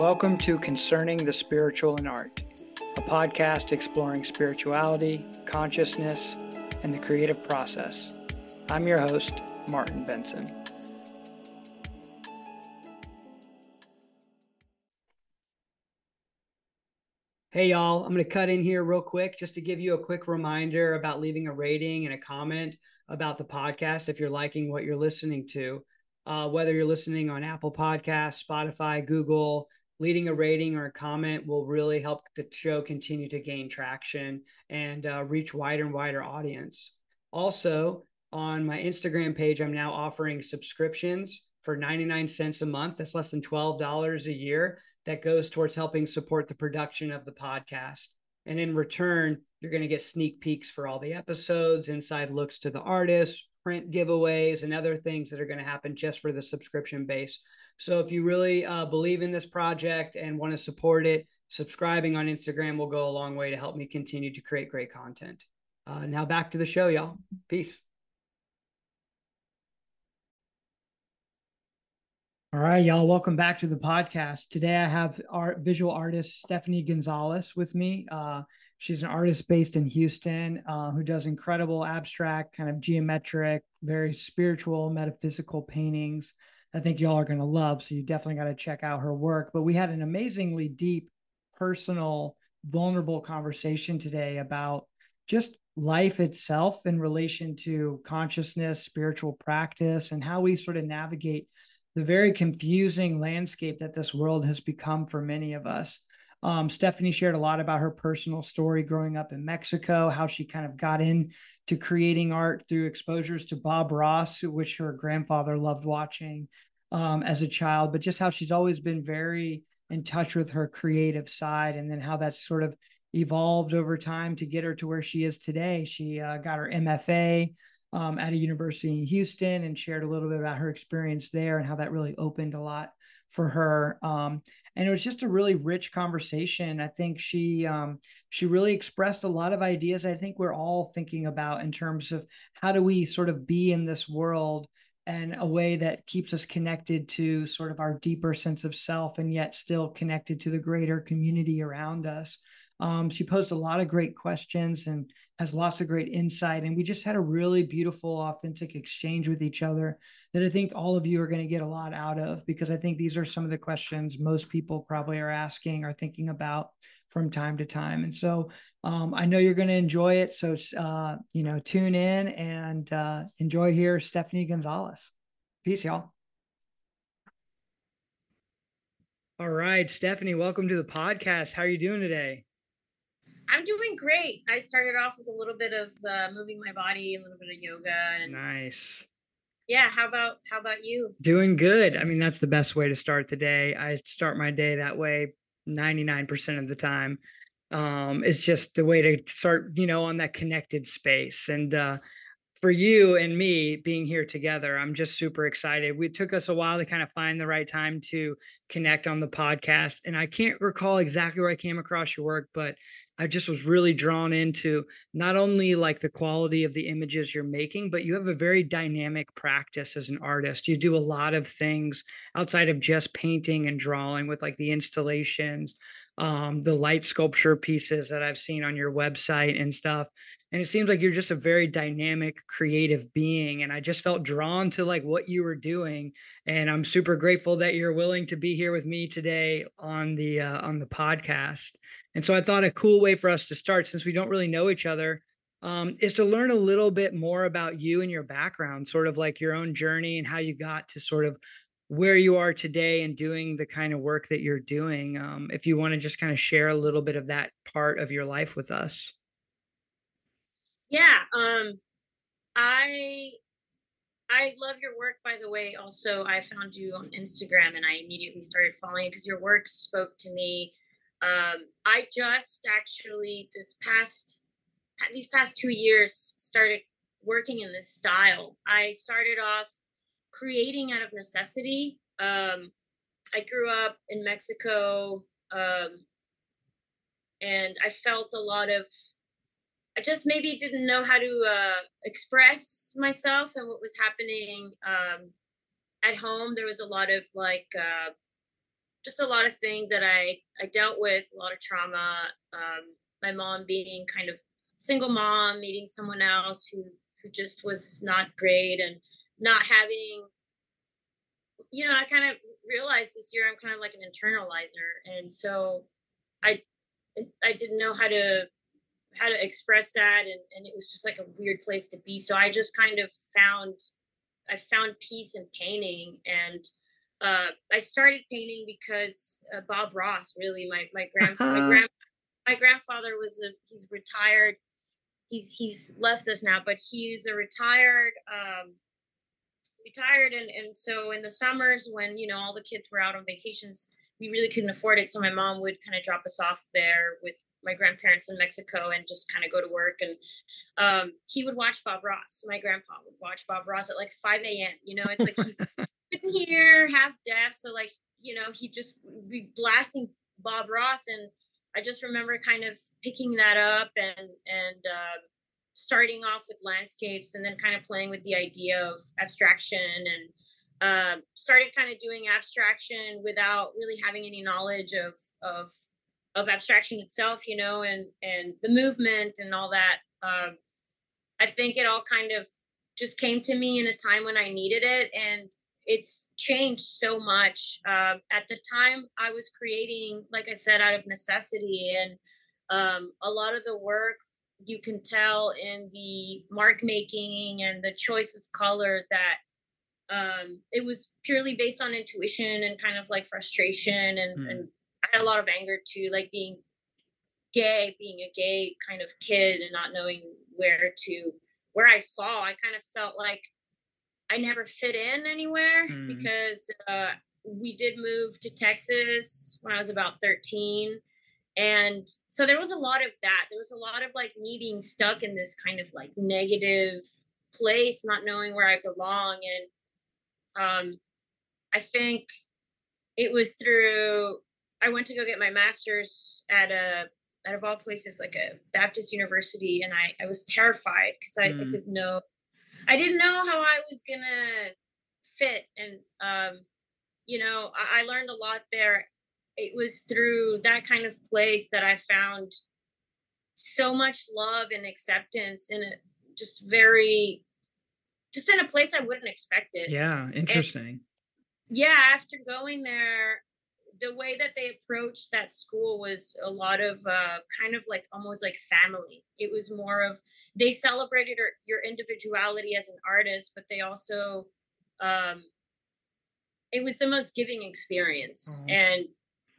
Welcome to Concerning the Spiritual and Art, a podcast exploring spirituality, consciousness, and the creative process. I'm your host, Martin Benson. Hey, y'all, I'm going to cut in here real quick just to give you a quick reminder about leaving a rating and a comment about the podcast if you're liking what you're listening to. Uh, whether you're listening on Apple Podcasts, Spotify, Google, leading a rating or a comment will really help the show continue to gain traction and uh, reach wider and wider audience. Also, on my Instagram page, I'm now offering subscriptions for 99 cents a month. That's less than $12 a year. That goes towards helping support the production of the podcast. And in return, you're going to get sneak peeks for all the episodes, inside looks to the artists, print giveaways, and other things that are going to happen just for the subscription base. So if you really uh, believe in this project and want to support it, subscribing on Instagram will go a long way to help me continue to create great content. Uh, now back to the show, y'all. Peace. All right, y'all. Welcome back to the podcast. Today I have art visual artist Stephanie Gonzalez with me. Uh, she's an artist based in Houston uh, who does incredible abstract, kind of geometric, very spiritual, metaphysical paintings. I think y'all are going to love. So you definitely got to check out her work. But we had an amazingly deep, personal, vulnerable conversation today about just life itself in relation to consciousness, spiritual practice, and how we sort of navigate the very confusing landscape that this world has become for many of us. Um, Stephanie shared a lot about her personal story growing up in Mexico, how she kind of got into creating art through exposures to Bob Ross, which her grandfather loved watching um, as a child, but just how she's always been very in touch with her creative side, and then how that's sort of evolved over time to get her to where she is today. She uh, got her MFA um, at a university in Houston and shared a little bit about her experience there and how that really opened a lot for her. Um, and it was just a really rich conversation. I think she um, she really expressed a lot of ideas. I think we're all thinking about in terms of how do we sort of be in this world and a way that keeps us connected to sort of our deeper sense of self and yet still connected to the greater community around us. Um, she posed a lot of great questions and has lots of great insight. And we just had a really beautiful, authentic exchange with each other that I think all of you are going to get a lot out of because I think these are some of the questions most people probably are asking or thinking about from time to time. And so um, I know you're going to enjoy it. So, uh, you know, tune in and uh, enjoy here Stephanie Gonzalez. Peace, y'all. All right, Stephanie, welcome to the podcast. How are you doing today? I'm doing great. I started off with a little bit of uh, moving my body, a little bit of yoga, and nice. Yeah, how about how about you? Doing good. I mean, that's the best way to start the day. I start my day that way 99% of the time. Um, it's just the way to start, you know, on that connected space. And uh, for you and me being here together, I'm just super excited. We took us a while to kind of find the right time to connect on the podcast. And I can't recall exactly where I came across your work, but I just was really drawn into not only like the quality of the images you're making, but you have a very dynamic practice as an artist. You do a lot of things outside of just painting and drawing with like the installations, um, the light sculpture pieces that I've seen on your website and stuff and it seems like you're just a very dynamic creative being and i just felt drawn to like what you were doing and i'm super grateful that you're willing to be here with me today on the uh, on the podcast and so i thought a cool way for us to start since we don't really know each other um, is to learn a little bit more about you and your background sort of like your own journey and how you got to sort of where you are today and doing the kind of work that you're doing um, if you want to just kind of share a little bit of that part of your life with us yeah, um, I I love your work. By the way, also I found you on Instagram and I immediately started following you because your work spoke to me. Um, I just actually this past these past two years started working in this style. I started off creating out of necessity. Um, I grew up in Mexico, um, and I felt a lot of I just maybe didn't know how to uh, express myself and what was happening um, at home. There was a lot of like uh, just a lot of things that I I dealt with, a lot of trauma. Um, my mom being kind of single mom, meeting someone else who who just was not great, and not having. You know, I kind of realized this year I'm kind of like an internalizer, and so I I didn't know how to how to express that, and and it was just like a weird place to be. So I just kind of found I found peace in painting and uh, I started painting because uh, Bob Ross, really, my my grand my grand my grandfather was a he's retired. He's he's left us now, but he's a retired um, retired, and and so in the summers when you know all the kids were out on vacations, we really couldn't afford it. So my mom would kind of drop us off there with my grandparents in Mexico and just kind of go to work. And um, he would watch Bob Ross. My grandpa would watch Bob Ross at like 5 a.m. You know, it's like he's couldn't hear, half deaf. So like, you know, he just be blasting Bob Ross. And I just remember kind of picking that up and, and, uh, starting off with landscapes and then kind of playing with the idea of abstraction and uh, started kind of doing abstraction without really having any knowledge of of of abstraction itself you know and and the movement and all that um, i think it all kind of just came to me in a time when i needed it and it's changed so much. Uh, at the time, I was creating, like I said, out of necessity, and um, a lot of the work you can tell in the mark making and the choice of color that um, it was purely based on intuition and kind of like frustration, and, mm. and I had a lot of anger too, like being gay, being a gay kind of kid, and not knowing where to where I fall. I kind of felt like I never fit in anywhere mm. because uh, we did move to Texas when I was about 13. And so there was a lot of that. There was a lot of like me being stuck in this kind of like negative place, not knowing where I belong. And um, I think it was through, I went to go get my master's at a, out of all places, like a Baptist university. And I, I was terrified because I, mm. I didn't know I didn't know how I was gonna fit, and um, you know, I, I learned a lot there. It was through that kind of place that I found so much love and acceptance and it, just very, just in a place I wouldn't expect it. Yeah, interesting. And yeah, after going there, the way that they approached that school was a lot of uh, kind of like almost like family. It was more of they celebrated your individuality as an artist, but they also um, it was the most giving experience, mm-hmm. and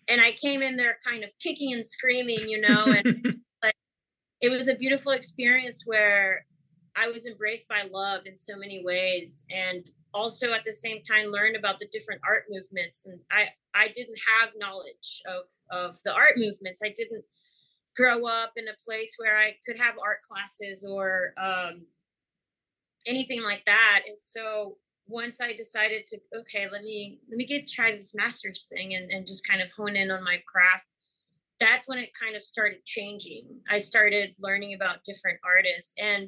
and I came in there kind of kicking and screaming, you know, and like it was a beautiful experience where I was embraced by love in so many ways, and also at the same time learn about the different art movements and i i didn't have knowledge of of the art movements. I didn't grow up in a place where i could have art classes or um, anything like that and so once i decided to okay let me let me get try this masters thing and, and just kind of hone in on my craft that's when it kind of started changing. I started learning about different artists and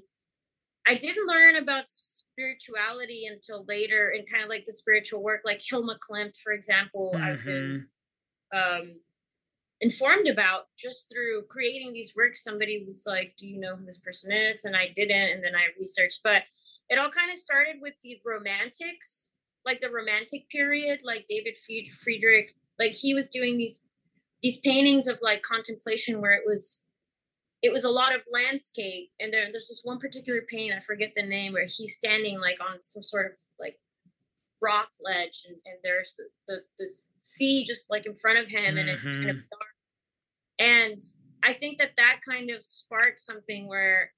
i didn't learn about spirituality until later and kind of like the spiritual work like Hilma Klint for example mm-hmm. i've been mm-hmm. um, informed about just through creating these works somebody was like do you know who this person is and i didn't and then i researched but it all kind of started with the romantics like the romantic period like david friedrich like he was doing these these paintings of like contemplation where it was it was a lot of landscape and there, there's this one particular painting i forget the name where he's standing like on some sort of like rock ledge and, and there's the, the, the sea just like in front of him mm-hmm. and it's kind of mm-hmm. dark and i think that that kind of sparked something where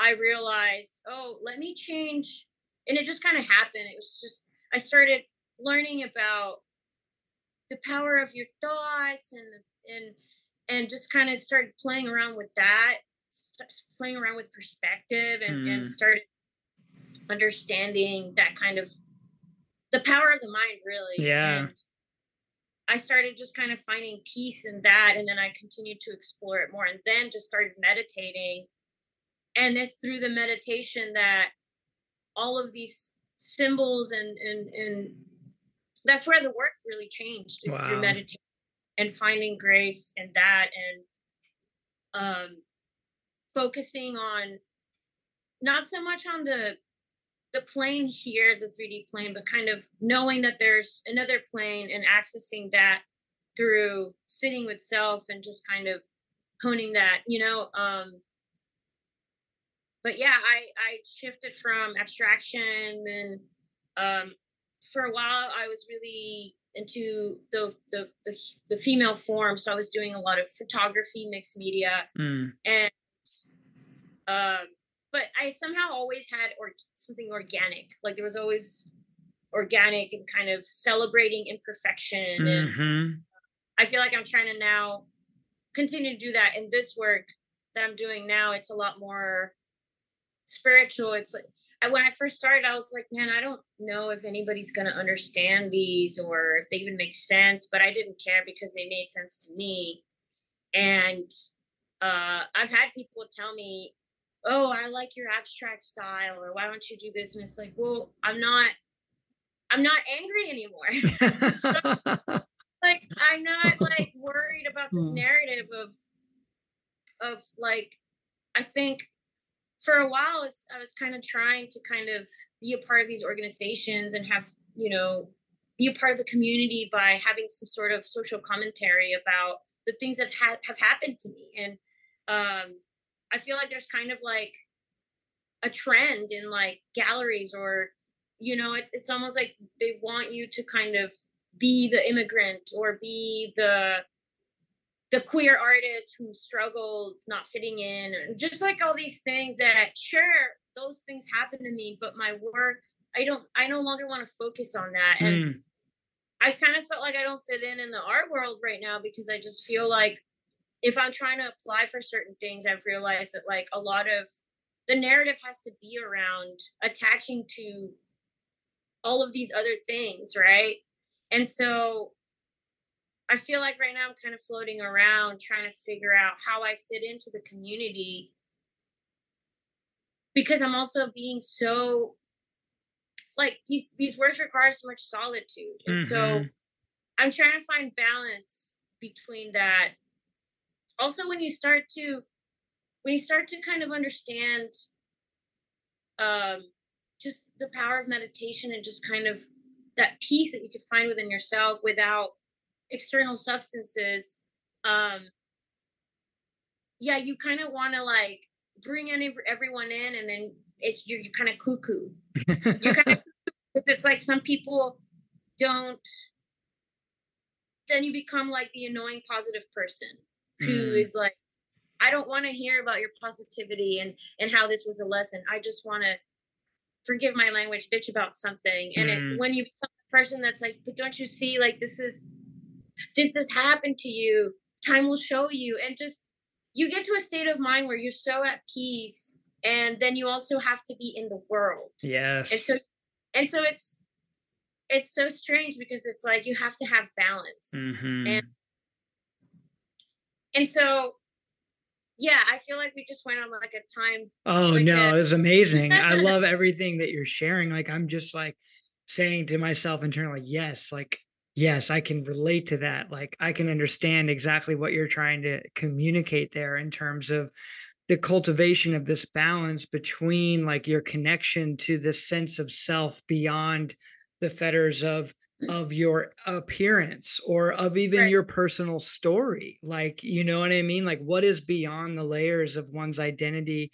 i realized oh let me change and it just kind of happened it was just i started learning about the power of your thoughts and and and just kind of started playing around with that playing around with perspective and, mm. and started understanding that kind of the power of the mind really yeah and i started just kind of finding peace in that and then i continued to explore it more and then just started meditating and it's through the meditation that all of these symbols and and and that's where the work really changed is wow. through meditation and finding grace in that and um focusing on not so much on the the plane here the 3d plane but kind of knowing that there's another plane and accessing that through sitting with self and just kind of honing that you know um but yeah i i shifted from abstraction and um for a while i was really into the the the, the female form so i was doing a lot of photography mixed media mm. and um but i somehow always had or something organic like there was always organic and kind of celebrating imperfection mm-hmm. and i feel like i'm trying to now continue to do that in this work that i'm doing now it's a lot more spiritual it's like I, when I first started, I was like, man, I don't know if anybody's going to understand these or if they even make sense, but I didn't care because they made sense to me. And uh, I've had people tell me, oh, I like your abstract style, or why don't you do this? And it's like, well, I'm not, I'm not angry anymore. so, like, I'm not like worried about this hmm. narrative of, of like, I think for a while I was, I was kind of trying to kind of be a part of these organizations and have you know be a part of the community by having some sort of social commentary about the things that ha- have happened to me. And um, i feel like there's kind of like a trend in like galleries or you know it's, it's almost like they want you to kind of be the immigrant or be the the queer artist who struggled not fitting in and just like all these things that sure those things happen to me but my work i don't i no longer want to focus on that and mm. i kind of felt like i don't fit in in the art world right now because i just feel like if i'm trying to apply for certain things i've realized that like a lot of the narrative has to be around attaching to all of these other things right and so I feel like right now I'm kind of floating around trying to figure out how I fit into the community because I'm also being so like these these words require so much solitude. And mm-hmm. so I'm trying to find balance between that. Also when you start to when you start to kind of understand um just the power of meditation and just kind of that peace that you could find within yourself without external substances um yeah you kind of want to like bring any everyone in and then it's you're, you're kind of cuckoo you're kind of because it's like some people don't then you become like the annoying positive person who mm. is like i don't want to hear about your positivity and and how this was a lesson i just want to forgive my language bitch about something and mm. it, when you become a person that's like but don't you see like this is this has happened to you time will show you and just you get to a state of mind where you're so at peace and then you also have to be in the world. Yes. And so and so it's it's so strange because it's like you have to have balance. Mm-hmm. and and so yeah i feel like we just went on like a time oh like no a- it was amazing. I love everything that you're sharing like i'm just like saying to myself internally yes like Yes, I can relate to that. Like I can understand exactly what you're trying to communicate there in terms of the cultivation of this balance between like your connection to this sense of self beyond the fetters of of your appearance or of even right. your personal story like you know what i mean like what is beyond the layers of one's identity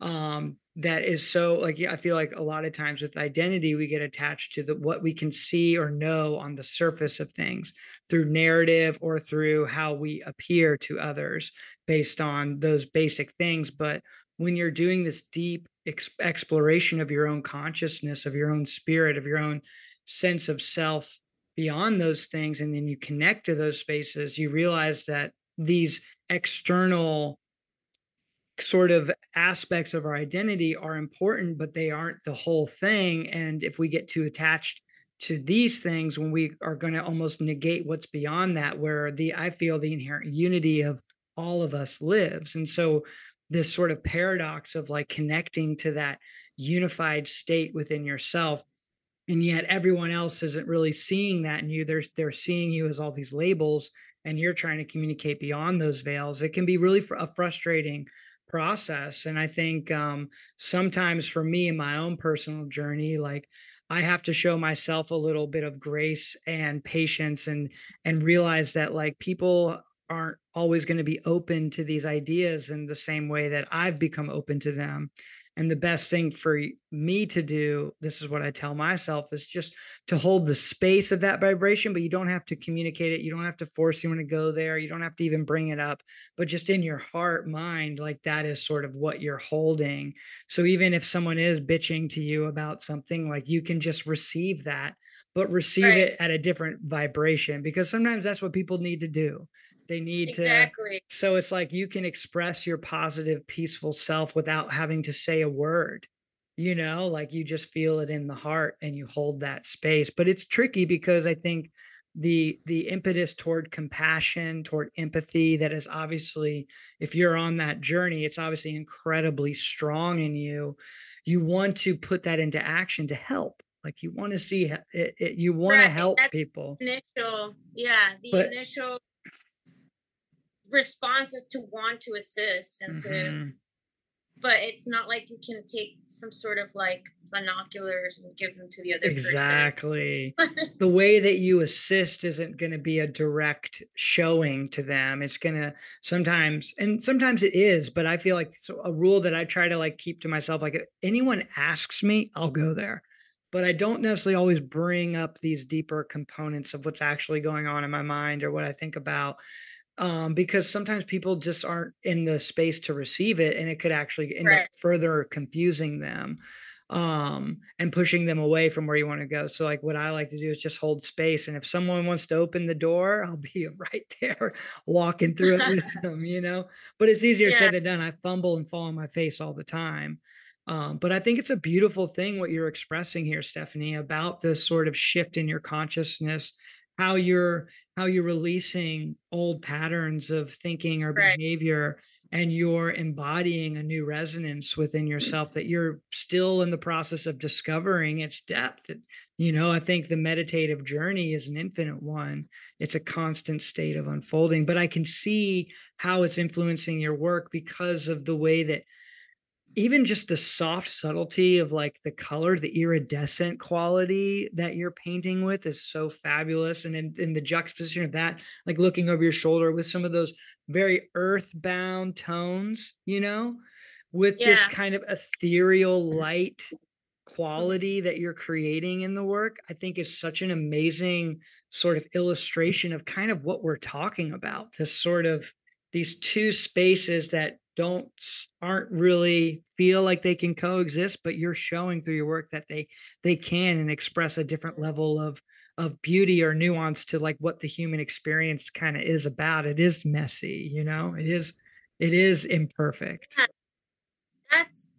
um that is so like i feel like a lot of times with identity we get attached to the what we can see or know on the surface of things through narrative or through how we appear to others based on those basic things. But when you're doing this deep ex- exploration of your own consciousness of your own spirit of your own sense of self beyond those things and then you connect to those spaces you realize that these external sort of aspects of our identity are important, but they aren't the whole thing. And if we get too attached to these things, when we are going to almost negate what's beyond that, where the I feel the inherent unity of all of us lives. And so this sort of paradox of like connecting to that unified state within yourself and yet everyone else isn't really seeing that in you they're they're seeing you as all these labels and you're trying to communicate beyond those veils it can be really fr- a frustrating process and i think um, sometimes for me in my own personal journey like i have to show myself a little bit of grace and patience and and realize that like people aren't always going to be open to these ideas in the same way that i've become open to them and the best thing for me to do, this is what I tell myself, is just to hold the space of that vibration, but you don't have to communicate it. You don't have to force anyone to go there. You don't have to even bring it up, but just in your heart, mind, like that is sort of what you're holding. So even if someone is bitching to you about something, like you can just receive that, but receive right. it at a different vibration because sometimes that's what people need to do. They need exactly. to. So it's like you can express your positive, peaceful self without having to say a word. You know, like you just feel it in the heart and you hold that space. But it's tricky because I think the the impetus toward compassion toward empathy that is obviously if you're on that journey it's obviously incredibly strong in you you want to put that into action to help like you want to see it, it you want right. to help That's people initial yeah the but, initial responses to want to assist and mm-hmm. to but it's not like you can take some sort of like binoculars and give them to the other exactly. The way that you assist isn't going to be a direct showing to them. It's going to sometimes and sometimes it is but i feel like a rule that i try to like keep to myself like if anyone asks me i'll go there. But i don't necessarily always bring up these deeper components of what's actually going on in my mind or what i think about um, because sometimes people just aren't in the space to receive it and it could actually end right. up further confusing them um, and pushing them away from where you want to go. So like what I like to do is just hold space. And if someone wants to open the door, I'll be right there walking through it with them, you know, but it's easier yeah. said than done. I fumble and fall on my face all the time. Um, but I think it's a beautiful thing what you're expressing here, Stephanie, about this sort of shift in your consciousness how you're how you're releasing old patterns of thinking or right. behavior and you're embodying a new resonance within mm. yourself that you're still in the process of discovering its depth. You know i think the meditative journey is an infinite one. It's a constant state of unfolding but i can see how it's influencing your work because of the way that even just the soft subtlety of like the color, the iridescent quality that you're painting with is so fabulous. And in, in the juxtaposition of that, like looking over your shoulder with some of those very earthbound tones, you know, with yeah. this kind of ethereal mm. light mm. quality that you're creating in the work, I think is such an amazing sort of illustration of kind of what we're talking about. This sort of these two spaces that don't aren't really feel like they can coexist but you're showing through your work that they they can and express a different level of of beauty or nuance to like what the human experience kind of is about. It is messy you know? It is it is imperfect. That's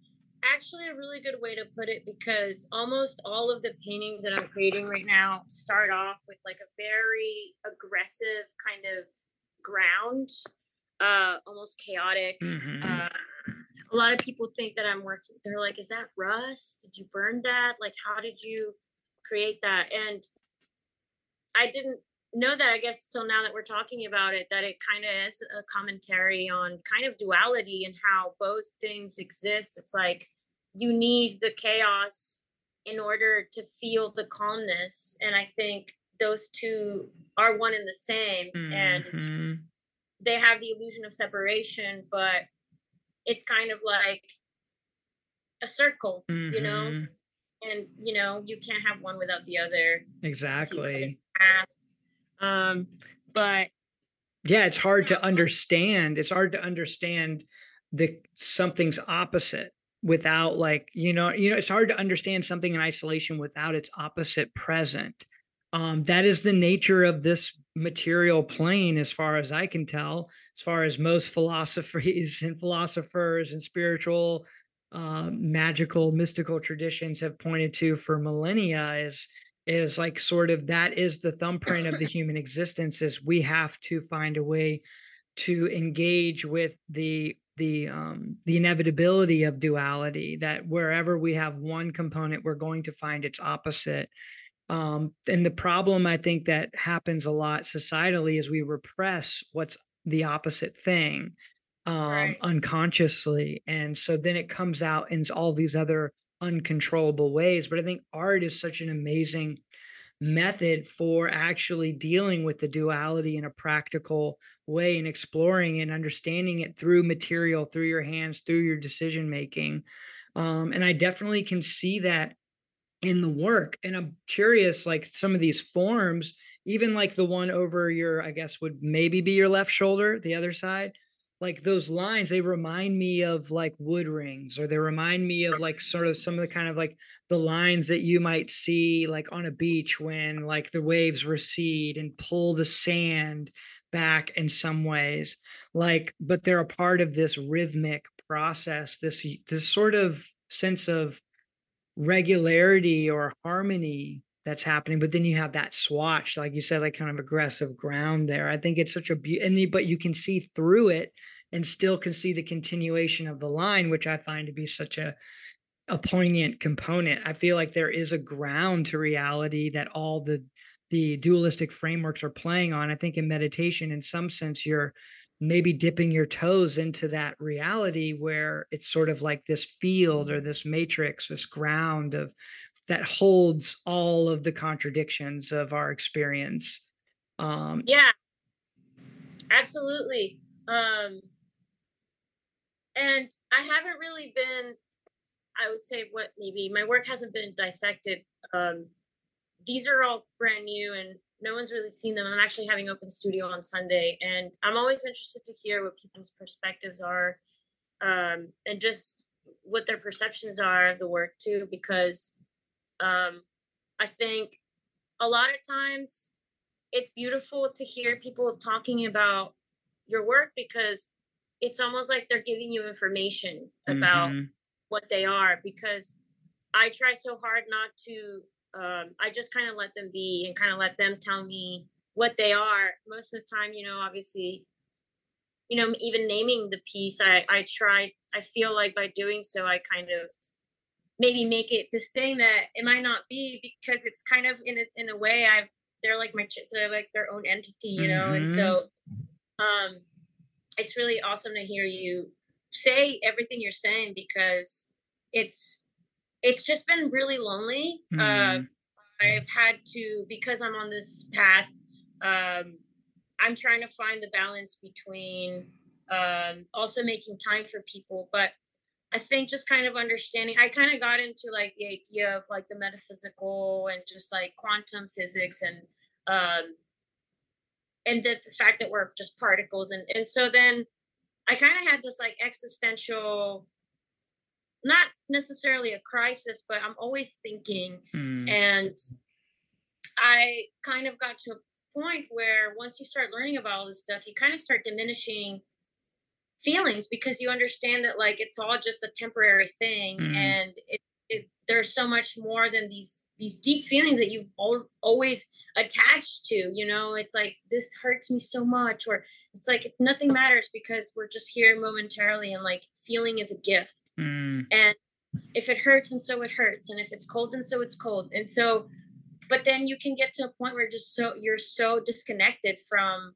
actually a really good way to put it because almost all of the paintings that i'm creating right now start off with like a very aggressive kind of ground uh, almost chaotic. Mm-hmm. Uh, a lot of people think that I'm working. They're like, "Is that rust? Did you burn that? Like, how did you create that?" And I didn't know that. I guess till now that we're talking about it, that it kind of is a commentary on kind of duality and how both things exist. It's like you need the chaos in order to feel the calmness, and I think those two are one and the same. Mm-hmm. And they have the illusion of separation, but it's kind of like a circle, mm-hmm. you know? Mm-hmm. And you know, you can't have one without the other. Exactly. Um, but yeah, it's hard to understand. It's hard to understand the something's opposite without like you know you know it's hard to understand something in isolation without its opposite present um, that is the nature of this material plane as far as i can tell as far as most philosophies and philosophers and spiritual uh, magical mystical traditions have pointed to for millennia is is like sort of that is the thumbprint of the human existence is we have to find a way to engage with the the um the inevitability of duality that wherever we have one component we're going to find its opposite um and the problem i think that happens a lot societally is we repress what's the opposite thing um right. unconsciously and so then it comes out in all these other uncontrollable ways but i think art is such an amazing method for actually dealing with the duality in a practical way and exploring and understanding it through material through your hands through your decision making um, and i definitely can see that in the work and i'm curious like some of these forms even like the one over your i guess would maybe be your left shoulder the other side like those lines they remind me of like wood rings or they remind me of like sort of some of the kind of like the lines that you might see like on a beach when like the waves recede and pull the sand back in some ways like but they're a part of this rhythmic process this this sort of sense of regularity or harmony that's happening but then you have that swatch like you said like kind of aggressive ground there. I think it's such a beauty but you can see through it and still can see the continuation of the line which i find to be such a a poignant component. I feel like there is a ground to reality that all the the dualistic frameworks are playing on i think in meditation in some sense you're maybe dipping your toes into that reality where it's sort of like this field or this matrix this ground of that holds all of the contradictions of our experience. Um, yeah, absolutely. Um, and I haven't really been, I would say, what maybe my work hasn't been dissected. Um, these are all brand new and no one's really seen them. I'm actually having open studio on Sunday, and I'm always interested to hear what people's perspectives are um, and just what their perceptions are of the work, too, because um, I think a lot of times it's beautiful to hear people talking about your work because it's almost like they're giving you information about mm-hmm. what they are because I try so hard not to um, I just kind of let them be and kind of let them tell me what they are. Most of the time, you know, obviously, you know, even naming the piece, I I try. I feel like by doing so, I kind of maybe make it this thing that it might not be because it's kind of in a, in a way I've they're like my they're like their own entity, you know, mm-hmm. and so um, it's really awesome to hear you say everything you're saying because it's it's just been really lonely. Mm. Uh, I've had to because I'm on this path. Um, I'm trying to find the balance between um, also making time for people, but I think just kind of understanding. I kind of got into like the idea of like the metaphysical and just like quantum physics and um, and the, the fact that we're just particles and and so then I kind of had this like existential not necessarily a crisis, but I'm always thinking. Mm. And I kind of got to a point where once you start learning about all this stuff, you kind of start diminishing feelings because you understand that like it's all just a temporary thing mm. and it, it, there's so much more than these these deep feelings that you've al- always attached to you know it's like this hurts me so much or it's like nothing matters because we're just here momentarily and like feeling is a gift Mm. And if it hurts, and so it hurts. And if it's cold, and so it's cold. And so, but then you can get to a point where just so you're so disconnected from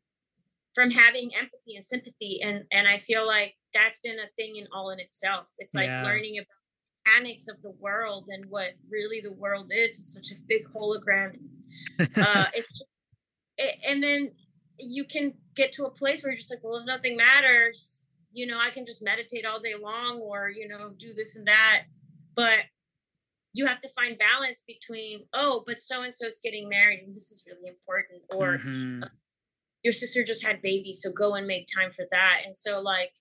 from having empathy and sympathy. And and I feel like that's been a thing in all in itself. It's like yeah. learning about the mechanics of the world and what really the world is. It's such a big hologram. uh, it's just, it, and then you can get to a place where you're just like, well, if nothing matters, you know, I can just meditate all day long or, you know, do this and that. But you have to find balance between, oh, but so and so is getting married and this is really important. Or mm-hmm. uh, your sister just had babies, so go and make time for that. And so, like,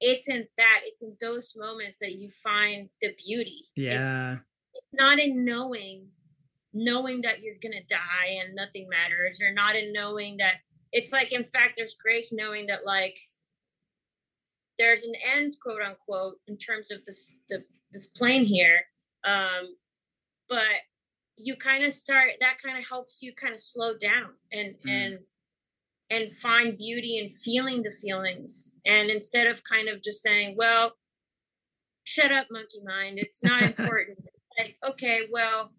it's in that, it's in those moments that you find the beauty. Yeah. It's, it's not in knowing, knowing that you're going to die and nothing matters, or not in knowing that it's like, in fact, there's grace knowing that, like, there's an end, quote unquote, in terms of this the this plane here. Um, but you kind of start that kind of helps you kind of slow down and mm. and and find beauty in feeling the feelings and instead of kind of just saying well shut up monkey mind it's not important like okay well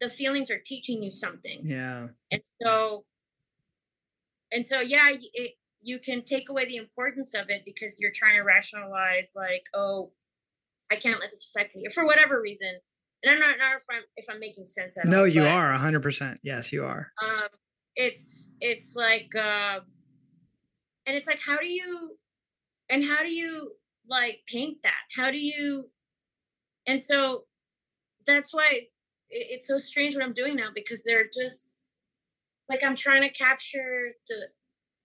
the feelings are teaching you something yeah and so and so yeah it, you can take away the importance of it because you're trying to rationalize like oh i can't let this affect me or for whatever reason. And i'm not, not if i'm if i'm making sense at all. no all, you but, are 100% yes you are. Um it's it's like uh and it's like how do you and how do you like paint that? How do you and so that's why it's so strange what i'm doing now because they're just like i'm trying to capture the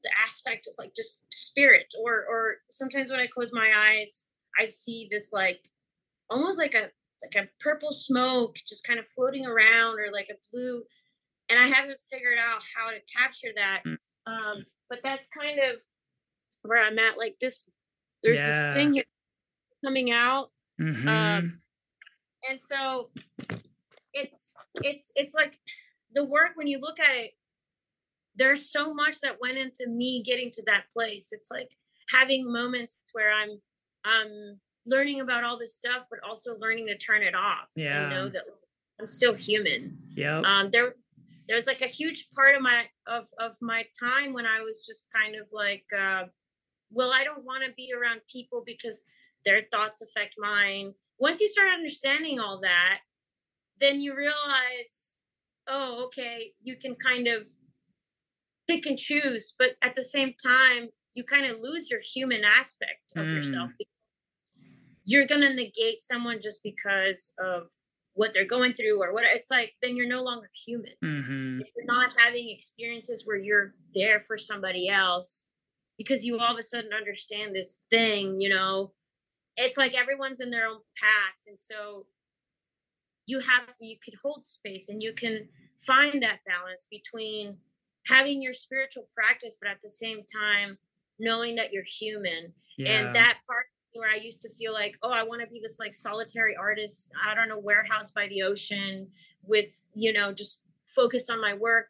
the aspect of like just spirit or or sometimes when i close my eyes i see this like almost like a like a purple smoke just kind of floating around or like a blue and i haven't figured out how to capture that Mm. um but that's kind of where i'm at like this there's Yeah. this thing here coming out Mhm. um, and so it's it's it's like the work when you look at it there's so much that went into me getting to that place. It's like having moments where i'm i'm learning about all this stuff but also learning to turn it off Yeah. and know that i'm still human. Yeah um there there was like a huge part of my of of my time when i was just kind of like uh well i don't want to be around people because their thoughts affect mine. Once you start understanding all that then you realize oh okay you can kind of pick and choose but at the same time you kind of lose your human aspect of yourself you're going to negate someone just because of what they're going through or what it's like then you're no longer human. Hmm if you're not having experiences where you're there for somebody else because you all of a sudden understand this thing you know it's like everyone's in their own path and so you have you could hold space and you can find that balance between having your spiritual practice but at the same time knowing that you're human yeah and that part where I used to feel like, oh, I want to be this like solitary artist out on a warehouse by the ocean with, you know, just focused on my work.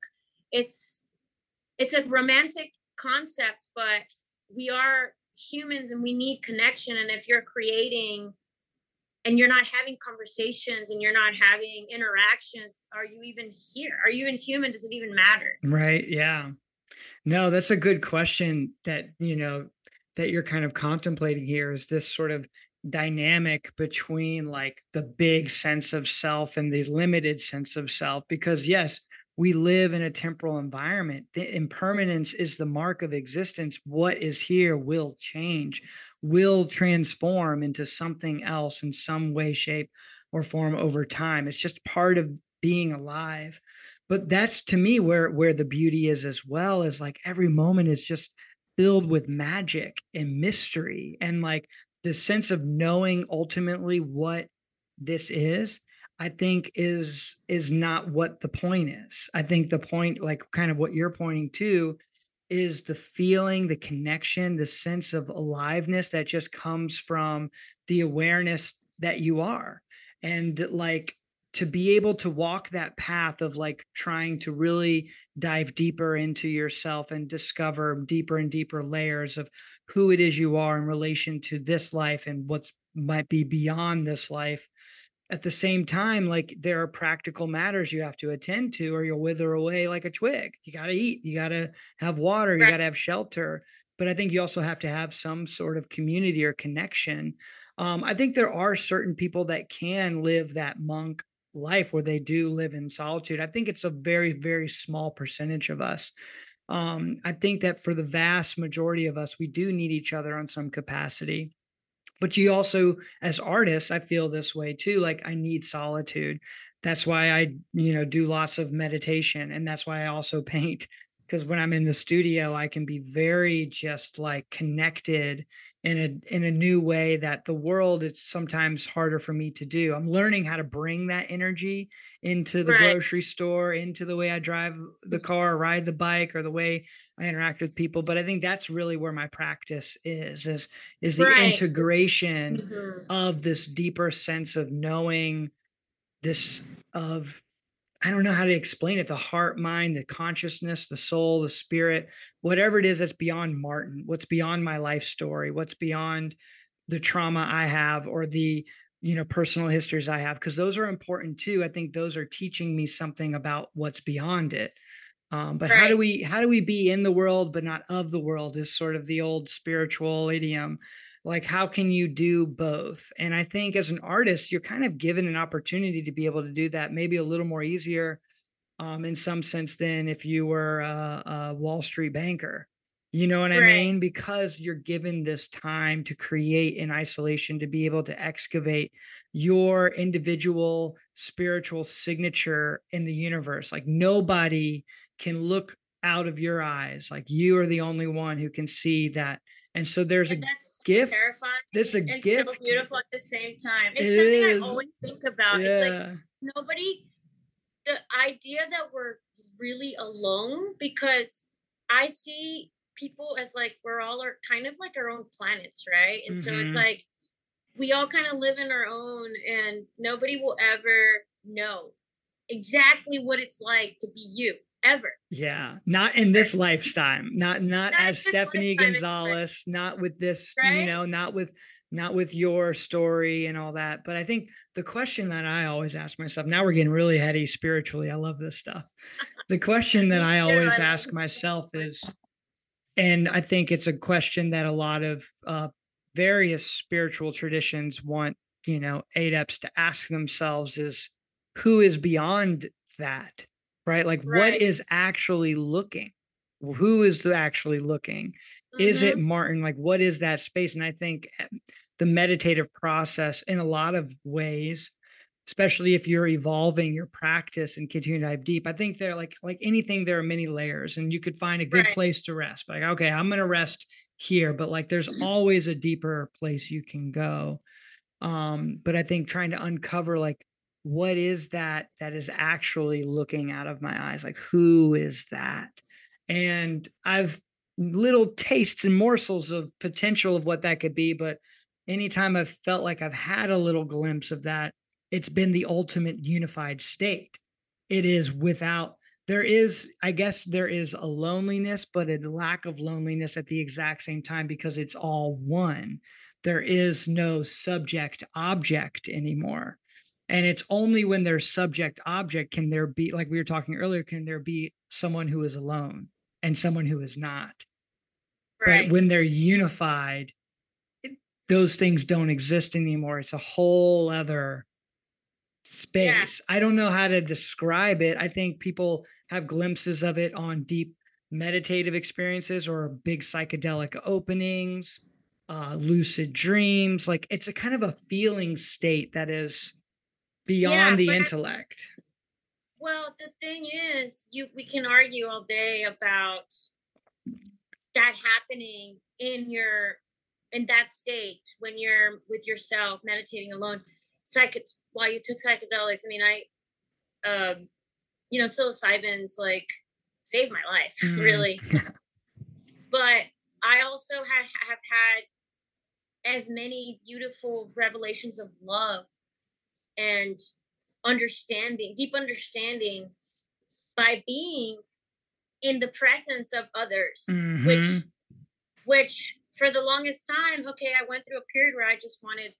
It's it's a romantic concept, but we are humans and we need connection. And if you're creating and you're not having conversations and you're not having interactions, are you even here? Are you even human? Does it even matter? Right. Yeah. No, that's a good question that, you know, that you're kind of contemplating here is this sort of dynamic between like the big sense of self and the limited sense of self. Because, yes, we live in a temporal environment. The impermanence is the mark of existence. What is here will change, will transform into something else in some way, shape, or form over time. It's just part of being alive but that's to me where where the beauty is as well is like every moment is just filled with magic and mystery and like the sense of knowing ultimately what this is i think is is not what the point is i think the point like kind of what you're pointing to is the feeling the connection the sense of aliveness that just comes from the awareness that you are. And like to be able to walk that path of like trying to really dive deeper into yourself and discover deeper and deeper layers of who it is you are in relation to this life and what's might be beyond this life at the same time like there are practical matters you have to attend to or you'll wither away like a twig you got to eat you got to have water you Right. got to have shelter but i think you also have to have some sort of community or connection um, i think there are certain people that can live that monk life where they do live in solitude. I think it's a very, very small percentage of us. Um, I think that for the vast majority of us, we do need each other on some capacity. But you also, as artists, I feel this way too. Like I need solitude. That's why I, you know, do lots of meditation. And that's why I also paint. Because when I'm in the studio, I can be very just like connected in a in a new way that the world it's sometimes harder for me to do. I'm learning how to bring that energy into the Right. grocery store, into the way I drive the car, or ride the bike, or the way I interact with people. But I think that's really where my practice is, is is the Right. integration Mhm. of this deeper sense of knowing this of I don't know how to explain it the heart, mind, the consciousness, the soul, the spirit, whatever it is that's beyond Martin, what's beyond my life story, what's beyond the trauma I have or the you know personal histories I have because those are important too. I think those are teaching me something about what's beyond it. Um, but right. how do we how do we be in the world but not of the world is sort of the old spiritual idiom like how can you do both? And i think as an artist you're kind of given an opportunity to be able to do that maybe a little more easier um, in some sense than if you were a, a wall street banker. You know what right. i mean? Because you're given this time to create in isolation to be able to excavate your individual spiritual signature in the universe. Like nobody can look out of your eyes. Like you are the only one who can see that and so there's and a gift. Terrifying. This a gift. So beautiful at the same time. It's it something is. I always think about. Yeah. It's like nobody. The idea that we're really alone because I see people as like we're all are kind of like our own planets, right? And mm-hmm. so it's mm-hmm. like we all kind of live in our own, and nobody will ever know exactly what it's like to be you ever. Yeah, not in this lifetime. Not not, not as Stephanie Gonzalez. Not with this. Right? You know, not with not with your story and all that. But I think the question that I always ask myself. Now we're getting really heady spiritually. I love this stuff. The question that I always ask myself is, and I think it's a question that a lot of uh, various spiritual traditions want you know adepts to ask themselves is who is beyond that right? Like right. what is actually looking? Who is actually looking? Mm-hmm. Is it mm-hmm. Martin? Like what is that space? And I think eh, the meditative process in a lot of ways especially if you're evolving your practice and continue to dive deep. I think they're like like anything, there are many layers, and you could find a good right. place to rest. Like, okay, I'm gonna rest here, but like there's mm-hmm. always a deeper place you can go. Um, but I think trying to uncover like what is that that is actually looking out of my eyes? Like who is that? And i've little tastes and morsels of potential of what that could be but anytime i've felt like i've had a little glimpse of that it's been the ultimate unified state. It is without there is i guess there is a loneliness but a lack of loneliness at the exact same time because it's all one. There is no subject object anymore and it's only when there's subject object can there be like we were talking earlier can there be someone who is alone and someone who is not right? But when they're unified it, those things don't exist anymore. It's a whole other space. Yeah. i don't know how to describe it. I think people have glimpses of it on deep meditative experiences or big psychedelic openings uh lucid dreams. Like it's a kind of a feeling state that is beyond yeah, the intellect. well, the thing is, you we can argue all day about that happening in your in that state when you're with yourself meditating alone psych while you took psychedelics i mean i um you know psilocybin's like saved my life mm. really but i also have have had as many beautiful revelations of love and understanding, deep understanding by being in the presence of others, mm-hmm. which which for the longest time, okay, I went through a period where I just wanted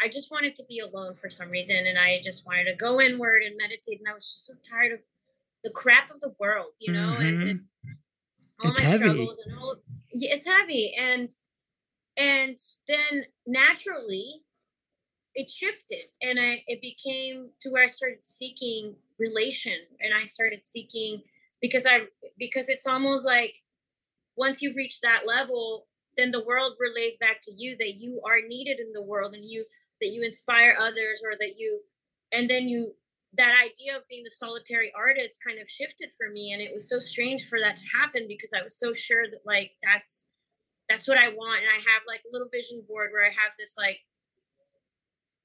I just wanted to be alone for some reason and I just wanted to go inward and meditate and I was just so tired of the crap of the world, you know, mm-hmm. and, and, all it's my heavy. struggles and all yeah, it's heavy and and then naturally it shifted and I it became to where I started seeking relation and I started seeking because I because it's almost like once you reach that level, then the world relays back to you that you are needed in the world and you that you inspire others or that you and then you that idea of being the solitary artist kind of shifted for me and it was so strange for that to happen because I was so sure that like that's that's what I want and I have like a little vision board where I have this like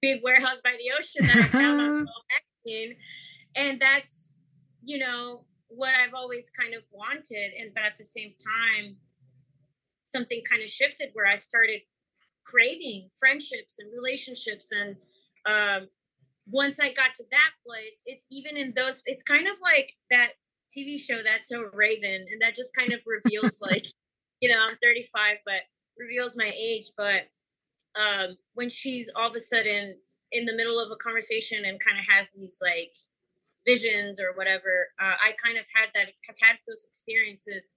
big warehouse by the ocean that I found on Magazine. And that's, you know, what I've always kind of wanted. And but at the same time, something kind of shifted where I started craving friendships and relationships and um, once I got to that place, it's even in those, it's kind of like that TV show that's so Raven, and that just kind of reveals like, you know, I'm 35, but reveals my age. But um, when she's all of a sudden in the middle of a conversation and kind of has these like visions or whatever, uh, I kind of had that, have had those experiences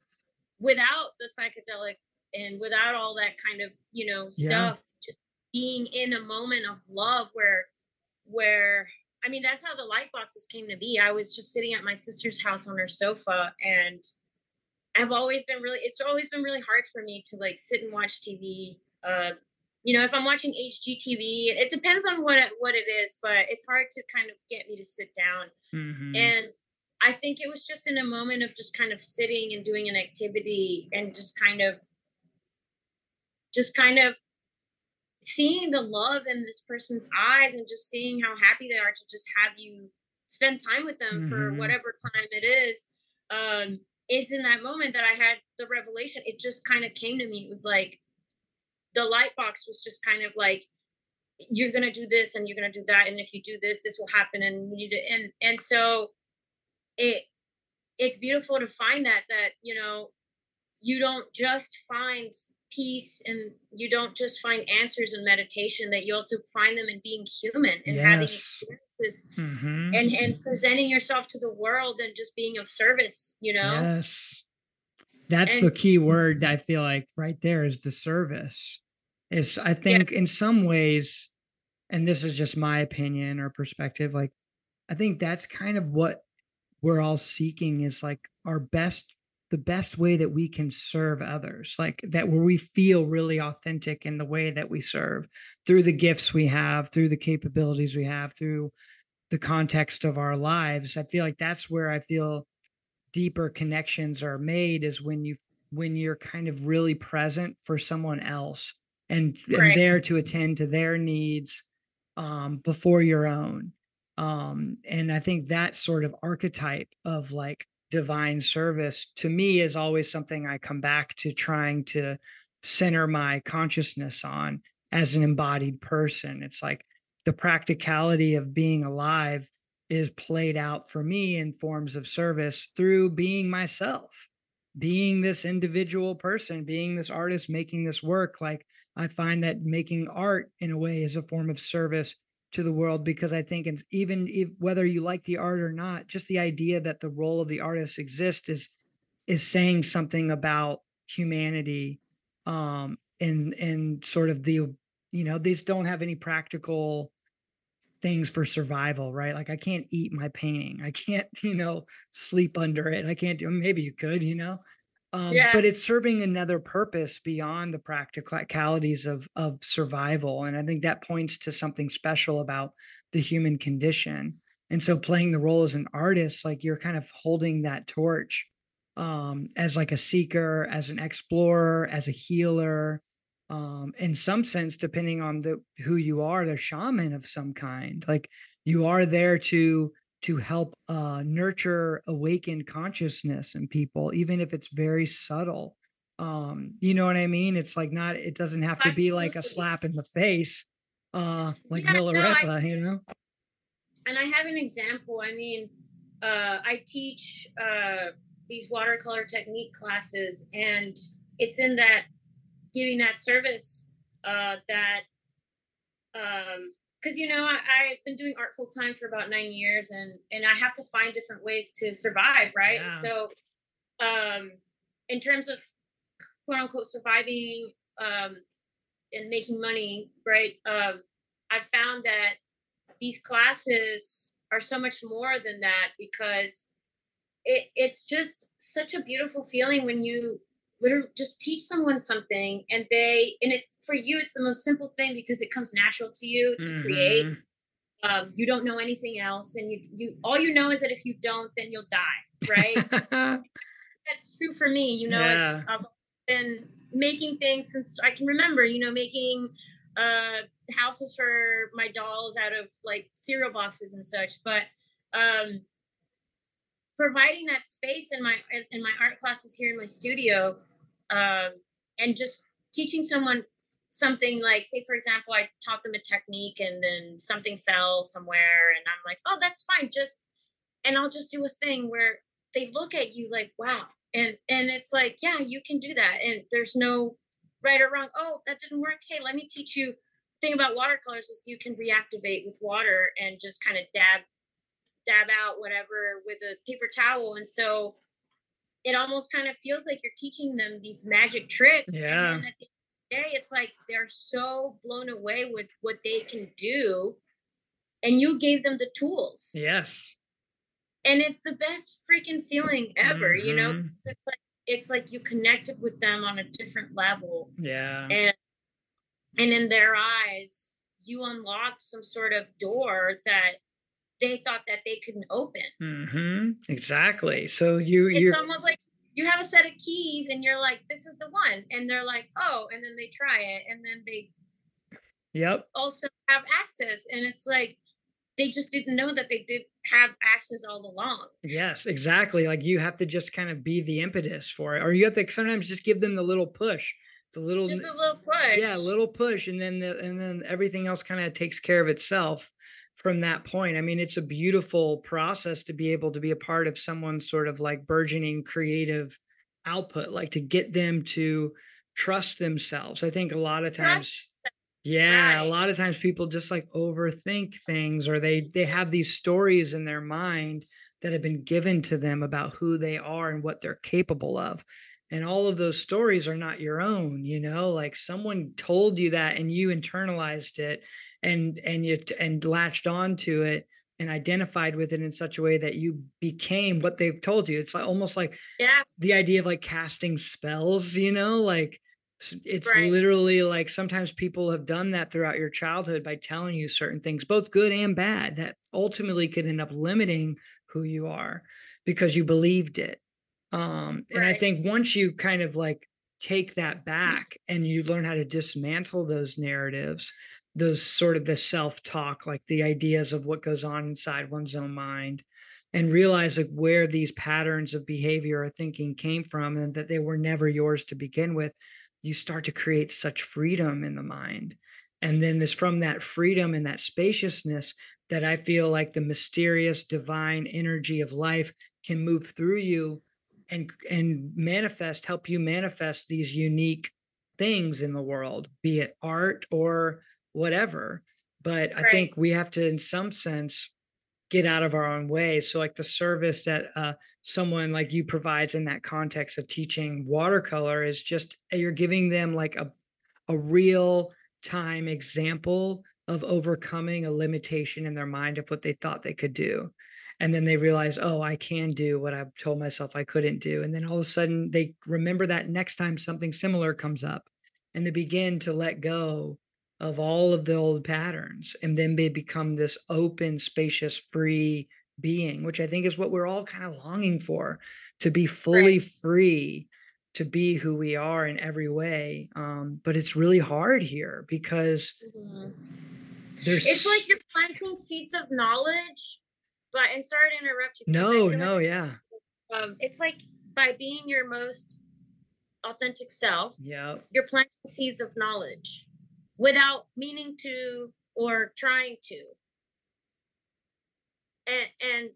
without the psychedelic and without all that kind of, you know, stuff. Yeah. Just being in a moment of love where, where I mean, that's how the light boxes came to be. I was just sitting at my sister's house on her sofa and I've always been really, it's always been really hard for me to like sit and watch TV. Uh, you know, if I'm watching HGTV, it depends on what it, what it is, but it's hard to kind of get me to sit down. Mm-hmm. And I think it was just in a moment of just kind of sitting and doing an activity and just kind of, just kind of seeing the love in this person's eyes and just seeing how happy they are to just have you spend time with them mm-hmm. for whatever time it is um it's in that moment that i had the revelation it just kind of came to me it was like the light box was just kind of like you're gonna do this and you're gonna do that and if you do this this will happen and you need to and and so it it's beautiful to find that that you know you don't just find peace and you don't just find answers in meditation that you also find them in being human and yes. having experiences mm-hmm. and and presenting yourself to the world and just being of service you know yes that's and, the key word i feel like right there is the service is i think yeah. in some ways and this is just my opinion or perspective like i think that's kind of what we're all seeking is like our best the best way that we can serve others like that where we feel really authentic in the way that we serve through the gifts we have through the capabilities we have through the context of our lives i feel like that's where i feel deeper connections are made is when you when you're kind of really present for someone else and, right. and there to attend to their needs um, before your own um, and i think that sort of archetype of like divine service to me is always something I come back to trying to center my consciousness on as an embodied person. It's like the practicality of being alive is played out for me in forms of service through being myself, being this individual person, being this artist, making this work. Like I find that making art in a way is a form of service to the world because I think, even if, whether you like the art or not, just the idea that the role of the artist exists is is saying something about humanity, um, and and sort of the you know these don't have any practical things for survival, right? Like I can't eat my painting, I can't you know sleep under it, I can't do. Maybe you could, you know, um, yeah. but it's serving another purpose beyond the practicalities of of survival and i think that points to something special about the human condition and so playing the role as an artist like you're kind of holding that torch um, as like a seeker as an explorer as a healer um, in some sense depending on the who you are the shaman of some kind like you are there to to help uh, nurture awakened consciousness in people, even if it's very subtle. Um, you know what I mean? It's like not, it doesn't have to be like a slap in the face, uh, like yeah, Milarepa, no, I, you know? And I have an example. I mean, uh, I teach uh, these watercolor technique classes, and it's in that giving that service uh, that um, because you know I, have been doing art full time for about nine years and and i have to find different ways to survive right yeah. so um in terms of quote unquote surviving um and making money right um i found that these classes are so much more than that because it it's just such a beautiful feeling when you literally just teach someone something and they and it's for you it's the most simple thing because it comes natural to you to mm-hmm. create um, you don't know anything else and you you all you know is that if you don't then you'll die right that's true for me you know yeah. it's i've been making things since i can remember you know making uh houses for my dolls out of like cereal boxes and such but um providing that space in my in my art classes here in my studio um, and just teaching someone something like say for example i taught them a technique and then something fell somewhere and i'm like oh that's fine just and i'll just do a thing where they look at you like wow and and it's like yeah you can do that and there's no right or wrong oh that didn't work hey let me teach you thing about watercolors is you can reactivate with water and just kind of dab dab out whatever with a paper towel and so it almost kind of feels like you're teaching them these magic tricks yeah and then at the day it's like they're so blown away with what they can do and you gave them the tools yes and it's the best freaking feeling ever mm-hmm. you know Mm-hmm. it's like it's like you connected with them on a different level yeah and and in their eyes you unlocked some sort of door that they thought that they couldn't open. Mm-hmm. exactly. So you it's you're almost like you have a set of keys and you're like this is the one. And they're like oh and then they try it and then they yep. also have access and it's like they just didn't know that they did have access all along. Yes exactly. Like you have to just kind of be the impetus for it or you have to sometimes just give them the little push the little just a little push yeah a little push and then the, and then everything else kind of takes care of itself from that point. I mean it's a beautiful process to be able to be a part of someone's sort of like burgeoning creative output like to get them to trust themselves. I think a lot of times yeah a lot of times people just like overthink things or they they have these stories in their mind that have been given to them about who they are and what they're capable of. And all of those stories are not your own you know? Like someone told you that and you internalized it and and you and latched on to it and identified with it in such a way that you became what they've told you it's like almost like yeah the idea of like casting spells, you know, like it's Right. literally like sometimes people have done that throughout your childhood by telling you certain things, both good and bad, that ultimately could end up limiting who you are because you believed it. Um, and I think once you kind of like take that back and you learn how to dismantle those narratives, those sort of the self talk, like the ideas of what goes on inside one's own mind, and realize like where these patterns of behavior or thinking came from and that they were never yours to begin with you start to create such freedom in the mind. And then there's from that freedom and that spaciousness that i feel like the mysterious divine energy of life can move through you and and manifest help you manifest these unique things in the world be it art or whatever but i Right. think we have to in some sense get out of our own way. So like the service that uh, someone like you provides in that context of teaching watercolor is just uh, you're giving them like a a real time example of overcoming a limitation in their mind of what they thought they could do. And then they realize, oh, I can do what I've told myself I couldn't do. And then all of a sudden they remember that next time something similar comes up and they begin to let go of all of the old patterns and then they become this open spacious free being which i think is what we're all kind of longing for to be fully free to be who we are in every way um, but it's really hard here because Mhm. there's it's like you're planting seeds of knowledge but and sorry to interrupt you no no like, yeah. um, it's like by being your most authentic self yeah you're planting seeds of knowledge without meaning to or trying to and and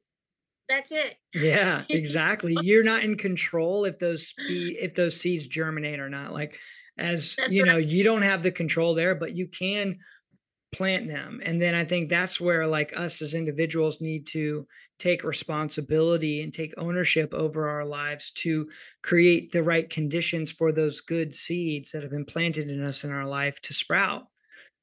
that's it Yeah, exactly. You're not in control if those spe- if those seeds germinate or not. Like as That's you know, right. you don't have the control there, but you can plant them. And then I think that's where like us as individuals need to take responsibility and take ownership over our lives to create the right conditions for those good seeds that have been planted in us in our life to sprout.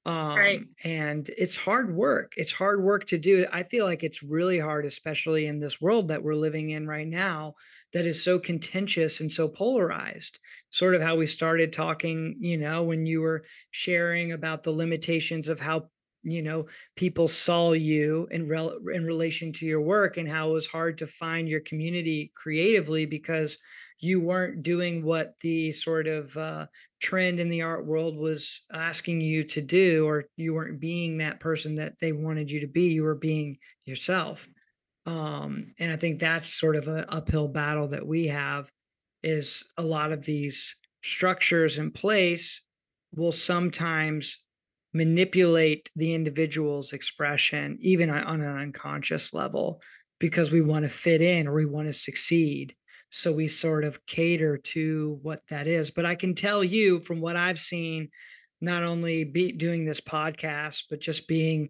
Um Right. and it's hard work. It's hard work to do. I feel like it's really hard especially in this world that we're living in right now that is so contentious and so polarized. Sort of how we started talking you know when you were sharing about the limitations of how you know people saw you in rel- in relation to your work and how it was hard to find your community creatively because you weren't doing what the sort of uh, trend in the art world was asking you to do or you weren't being that person that they wanted you to be you were being yourself. Um and i think that's sort of an uphill battle that we have is a lot of these structures in place will sometimes manipulate the individual's expression, even on an unconscious level, because we want to fit in or we want to succeed. So we sort of cater to what that is. But I can tell you from what I've seen, not only be doing this podcast, but just being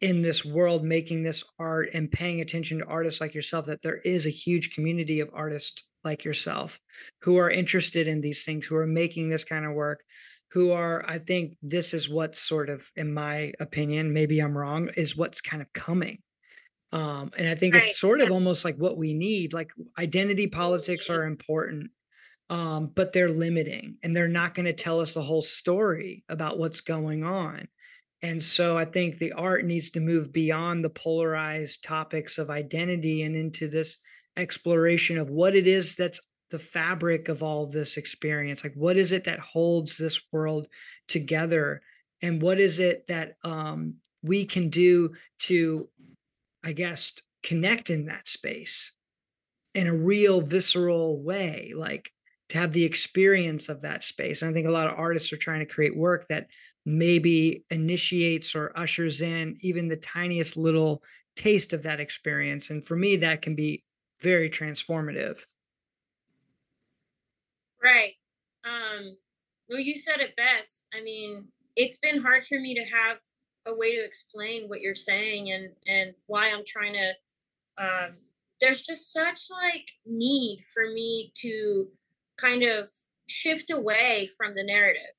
in this world, making this art and paying attention to artists like yourself, that there is a huge community of artists like yourself who are interested in these things, who are making this kind of work, who are, I think this is what's sort of, in my opinion, maybe I'm wrong, is what's kind of coming. Um, and I think Right. it's sort of almost like what we need. Like identity politics are important, um, but they're limiting and they're not going to tell us the whole story about what's going on. And so I think the art needs to move beyond the polarized topics of identity and into this exploration of what it is that's the fabric of all this experience. Like, what is it that holds this world together? And what is it that um, we can do to, I guess, connect in that space in a real visceral way? Like, to have the experience of that space. And I think a lot of artists are trying to create work that maybe initiates or ushers in even the tiniest little taste of that experience. And for me, that can be very transformative. Right. Um, well, you said it best. I mean, it's been hard for me to have a way to explain what you're saying and and why I'm trying to. Um, there's just such like need for me to kind of shift away from the narrative,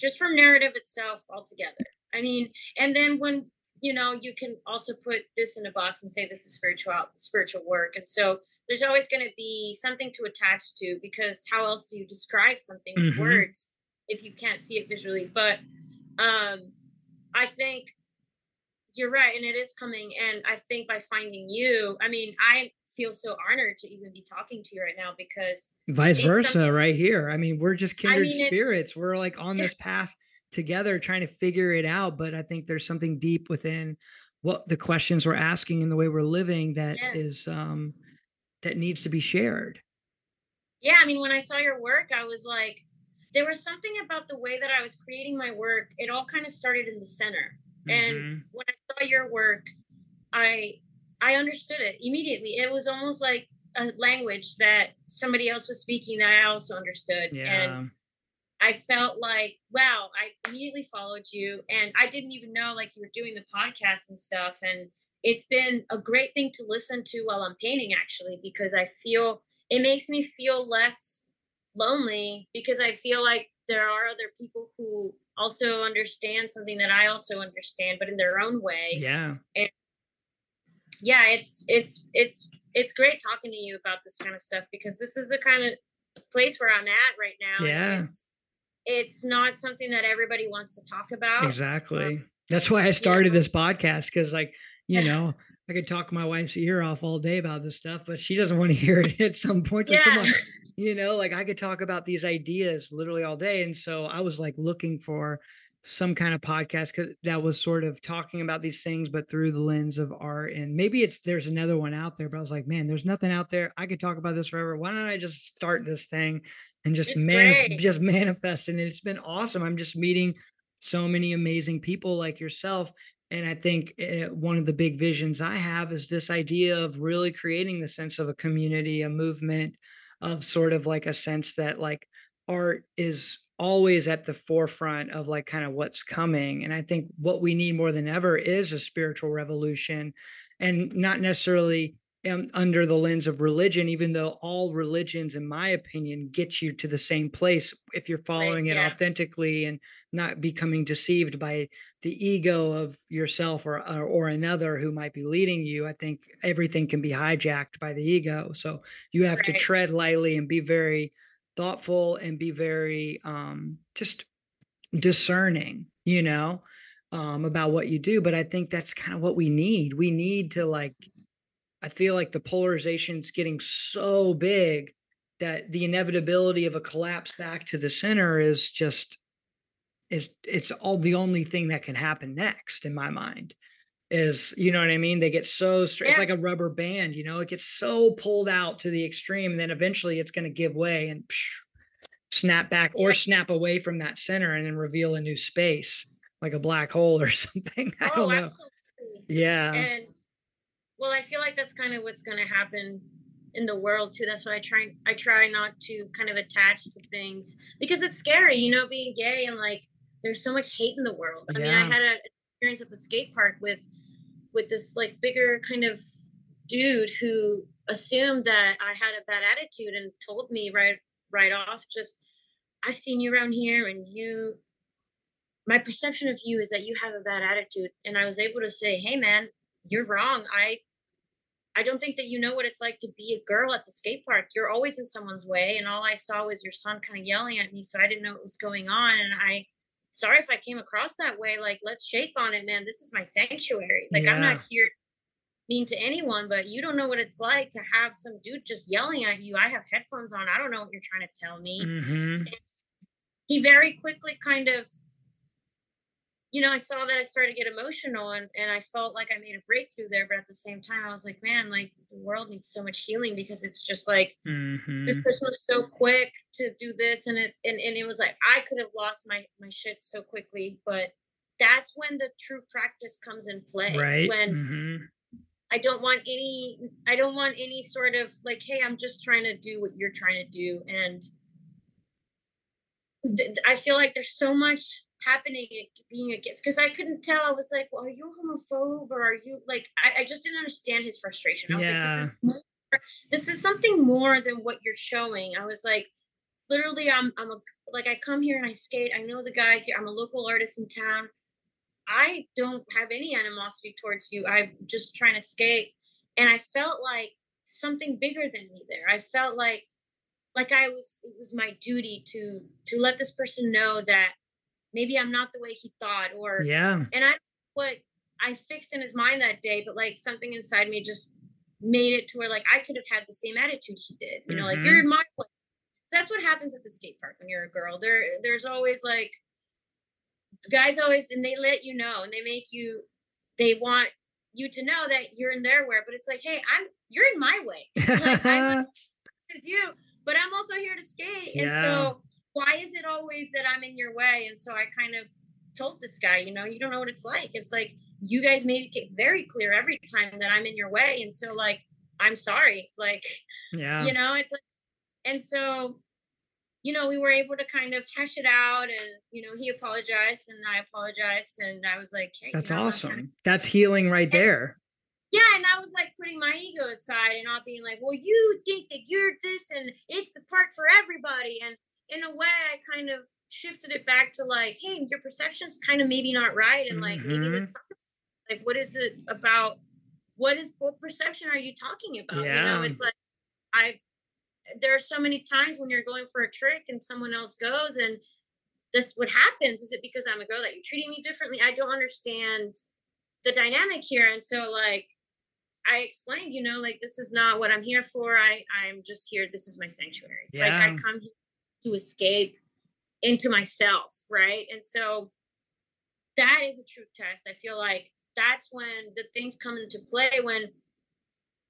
just from narrative itself altogether. I mean, and then when you know you can also put this in a box and say this is spiritual spiritual work, and so there's always going to be something to attach to because how else do you describe something with Mhm. words if you can't see it visually but um i think you're right and it is coming and i think by finding you i mean i feel so honored to even be talking to you right now because Vice versa, right here. I mean, we're just kindred mean, spirits. We're like on this path together trying to figure it out. But I think there's something deep within what the questions we're asking and the way we're living that Yeah. is um that needs to be shared. yeah i mean when i saw your work i was like there was something about the way that i was creating my work it all kind of started in the center and Mhm. when I saw your work, I I understood it immediately. It was almost like a language that somebody else was speaking that I also understood. yeah. And I felt like, wow, I immediately followed you and I didn't even know like you were doing the podcast and stuff. And it's been a great thing to listen to while I'm painting actually, because I feel it makes me feel less lonely because I feel like there are other people who also understand something that I also understand, but in their own way. yeah. Yeah, it's it's it's it's great talking to you about this kind of stuff because this is the kind of place where I'm at right now. and Yeah. It's, it's not something that everybody wants to talk about. Exactly. Um, That's why I started know? this podcast because, like, you know, I could talk my wife's ear off all day about this stuff, but she doesn't want to hear it at some point. Like, come Yeah. on, you know, like I could talk about these ideas literally all day. And so I was like looking for some kind of podcast that was sort of talking about these things, but through the lens of art. And maybe it's there's another one out there, but I was like, man, there's nothing out there. I could talk about this forever. Why don't I just start this thing and just great. just manifest? And it's been awesome. I'm just meeting so many amazing people like yourself. And I think uh, one of the big visions I have is this idea of really creating the sense of a community, a movement, of sort of like a sense that like art is always at the forefront of like kind of what's coming. And I think what we need more than ever is a spiritual revolution and not necessarily um, under the lens of religion, even though all religions, in my opinion, get you to the same place if you're following it yeah. authentically and not becoming deceived by the ego of yourself or, or or another who might be leading you. I think everything can be hijacked by the ego. So you have to tread lightly and be very thoughtful and be very um just discerning, you know, um about what you do. But I think that's kind of what we need. We need to like I feel like the polarization is getting so big that the inevitability of a collapse back to the center is just is it's all the only thing that can happen next in my mind is you know what i mean they get so straight it's like a rubber band you know it gets so pulled out to the extreme and then eventually it's going to give way and psh, snap back or snap away from that center and then reveal a new space like a black hole or something. I oh, don't know. absolutely. Yeah. And well, I feel like that's kind of what's going to happen in the world too. That's why I try I try not to kind of attach to things because it's scary, you know, being gay and like there's so much hate in the world. I mean, I had an experience at the skate park with with this like bigger kind of dude who assumed that I had a bad attitude and told me right right off just I've seen you around here and you my perception of you is that you have a bad attitude and I was able to say, "Hey man, you're wrong. I I don't think that you know what it's like to be a girl at the skate park. You're always in someone's way and all I saw was your son kind of yelling at me, so I didn't know what was going on and I sorry if I came across that way. Like, let's shake on it, man. This is my sanctuary. Like, yeah. I'm not here mean to anyone, but you don't know what it's like to have some dude just yelling at you. I have headphones on. I don't know what you're trying to tell me. Mm-hmm. He very quickly kind of you know, I saw that I started to get emotional and, and I felt like I made a breakthrough there. But at the same time, I was like, man, like the world needs so much healing because it's just like mm-hmm. this person was so quick to do this. And it and, and it was like I could have lost my my shit so quickly. But that's when the true practice comes in play. Right. When mm-hmm. I don't want any I don't want any sort of like, hey, I'm just trying to do what you're trying to do. And th- I feel like there's so much happening being against because I couldn't tell. I was like, well, are you a homophobe or are you like I, I just didn't understand his frustration. I was yeah. like, this is more, this is something more than what you're showing. I was like, literally, I'm I'm a like I come here and I skate. I know the guys here. I'm a local artist in town. I don't have any animosity towards you. I'm just trying to skate. And I felt like something bigger than me there. I felt like like I was it was my duty to to let this person know that maybe I'm not the way he thought or yeah. And I what I fixed in his mind that day, but like something inside me just made it to where like I could have had the same attitude he did. You know, mm-hmm. like you're in my place. So that's what happens at the skate park when you're a girl. There there's always like guys always and they let you know and they make you they want you to know that you're in their way, but it's like, hey, I'm you're in my way. Like I'm you, but I'm also here to skate. Yeah. And so why is it always that I'm in your way? And so I kind of told this guy, you know, you don't know what it's like. It's like you guys made it very clear every time that I'm in your way. And so like I'm sorry. Like yeah, you know, it's like and so you know, we were able to kind of hash it out and, you know, he apologized and I apologized. And I was like, hey, that's you know, awesome. That's healing right and, there. Yeah. And I was like putting my ego aside and not being like, well, you think that you're this and it's the part for everybody. And in a way, I kind of shifted it back to like, hey, your perception is kind of maybe not right, and like mm-hmm. maybe this, like, what is it about? What is what perception are you talking about? Yeah. You know, it's like I. There are so many times when you're going for a trick and someone else goes, and this what happens is it because I'm a girl that you're treating me differently? I don't understand the dynamic here, and so like I explained, you know, like this is not what I'm here for. I I'm just here. This is my sanctuary. Yeah. Like I come here to escape into myself, right? And so that is a truth test. I feel like that's when the things come into play when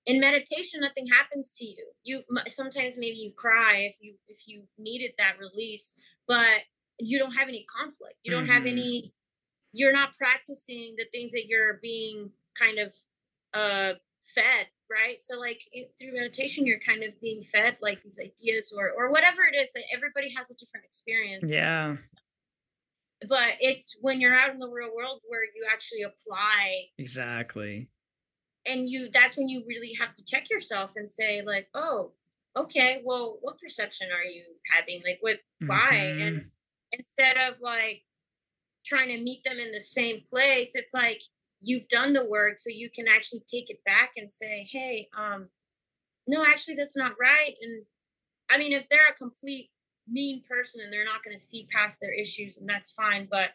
in meditation nothing happens to you you sometimes maybe you cry if you if you needed that release but you don't have any conflict you don't mm-hmm. have any you're not practicing the things that you're being kind of uh fed right? So like through meditation you're kind of being fed like these ideas or or whatever it is everybody has a different experience yeah. But it's when you're out in the real world where you actually apply exactly. and you that's when you really have to check yourself and say like oh okay well what perception are you having? Like what why? Mm-hmm. and instead of like trying to meet them in the same place it's like you've done the work so you can actually take it back and say hey um no actually that's not right and i mean if they're a complete mean person and they're not going to see past their issues and that's fine but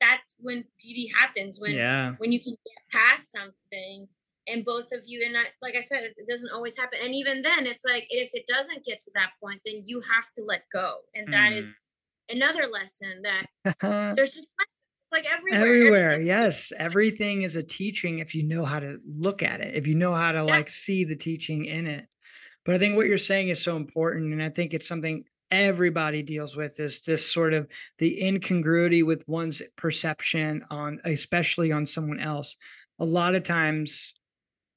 that's when beauty happens when yeah. when you can get past something and both of you and I, like i said it doesn't always happen and even then it's like if it doesn't get to that point then you have to let go and mm. that is mm. another lesson that there's just like everywhere. Everywhere, yes. Everything is a teaching if you know how to look at it, if you know how to yeah. like see the teaching in it. But I think what you're saying is so important. And I think it's something everybody deals with is this sort of the incongruity with one's perception on especially on someone else a lot of times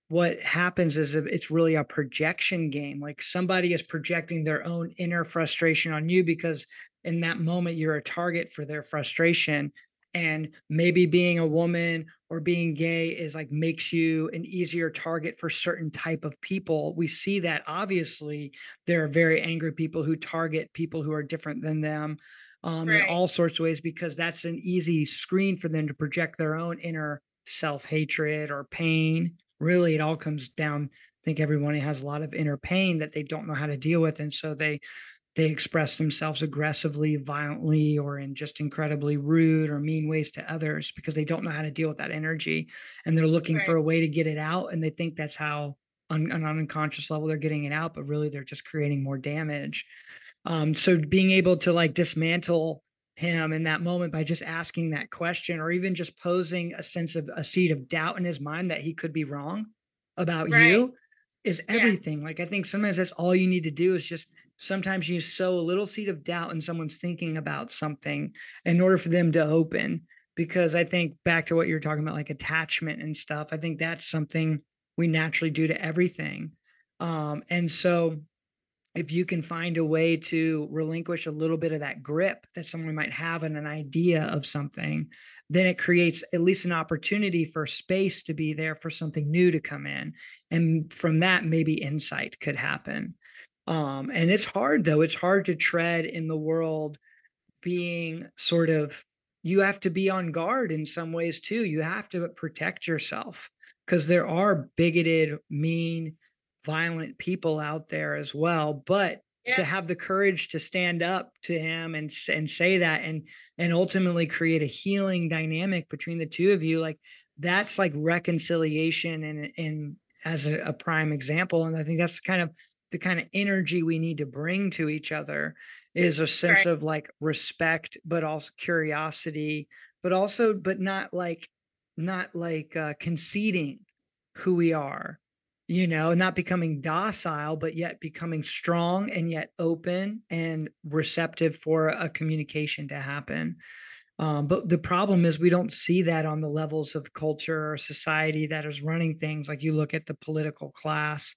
what happens is it's really a projection game like somebody is projecting their own inner frustration on you because in that moment you're a target for their frustration and maybe being a woman or being gay is like makes you an easier target for certain type of people we see that obviously there are very angry people who target people who are different than them um, right. in all sorts of ways because that's an easy screen for them to project their own inner self-hatred or pain really it all comes down i think everyone has a lot of inner pain that they don't know how to deal with and so they they express themselves aggressively, violently, or in just incredibly rude or mean ways to others because they don't know how to deal with that energy. And they're looking right. for a way to get it out. And they think that's how, on, on an unconscious level, they're getting it out, but really they're just creating more damage. Um, so being able to like dismantle him in that moment by just asking that question or even just posing a sense of a seed of doubt in his mind that he could be wrong about right. you is everything. Yeah. Like I think sometimes that's all you need to do is just sometimes you sow a little seed of doubt in someone's thinking about something in order for them to open because i think back to what you're talking about like attachment and stuff i think that's something we naturally do to everything. Um, and so if you can find a way to relinquish a little bit of that grip that someone might have in an idea of something then it creates at least an opportunity for space to be there for something new to come in and from that maybe insight could happen um, and it's hard though. It's hard to tread in the world being sort of you have to be on guard in some ways too. You have to protect yourself because there are bigoted, mean, violent people out there as well. But yeah. to have the courage to stand up to him and and say that and and ultimately create a healing dynamic between the two of you, like that's like reconciliation and and as a, a prime example. And I think that's kind of the kind of energy we need to bring to each other is a sense right. of like respect but also curiosity but also but not like not like uh, conceding who we are you know not becoming docile but yet becoming strong and yet open and receptive for a communication to happen um, but the problem is we don't see that on the levels of culture or society that is running things like you look at the political class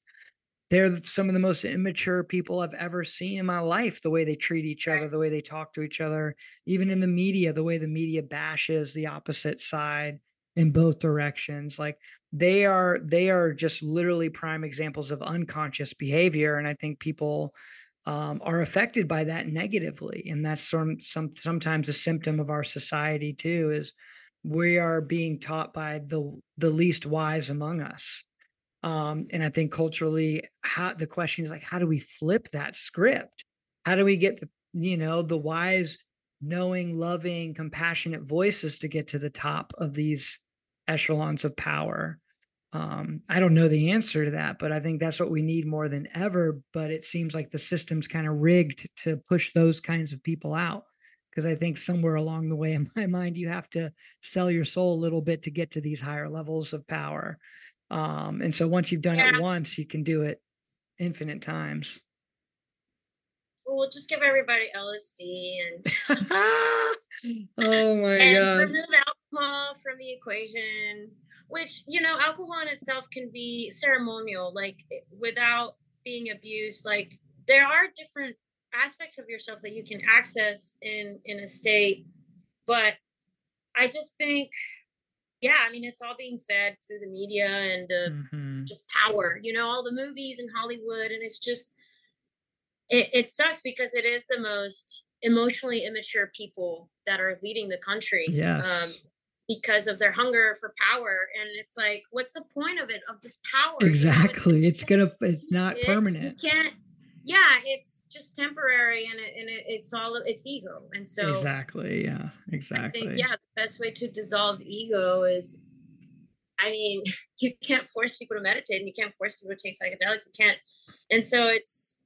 they're some of the most immature people I've ever seen in my life. The way they treat each other, the way they talk to each other, even in the media, the way the media bashes the opposite side in both directions. Like they are, they are just literally prime examples of unconscious behavior. And I think people um, are affected by that negatively. And that's some, some sometimes a symptom of our society too. Is we are being taught by the the least wise among us um, and I think culturally, how the question is like, how do we flip that script? How do we get the, you know, the wise, knowing, loving, compassionate voices to get to the top of these echelons of power? Um, I don't know the answer to that, but I think that's what we need more than ever. But it seems like the system's kind of rigged to push those kinds of people out. Because I think somewhere along the way, in my mind, you have to sell your soul a little bit to get to these higher levels of power. Um, and so once you've done yeah. it once, you can do it infinite times. Well, we'll just give everybody LSD and oh my and god, remove alcohol from the equation. Which you know, alcohol in itself can be ceremonial, like without being abused. Like there are different aspects of yourself that you can access in in a state, but I just think yeah, I mean, it's all being fed through the media and the mm-hmm. just power, you know, all the movies in Hollywood. And it's just, it, it sucks because it is the most emotionally immature people that are leading the country. Yes. Um, because of their hunger for power. And it's like, what's the point of it, of this power? Exactly. You know, it's, it's, gonna, it's not it's, permanent. You can't, yeah, it's just temporary and it, and it, it's all it's ego. And so exactly, yeah, exactly. I think yeah, the best way to dissolve ego is, I mean, you can't force people to meditate and you can't force people to take psychedelics. You can't, and so it's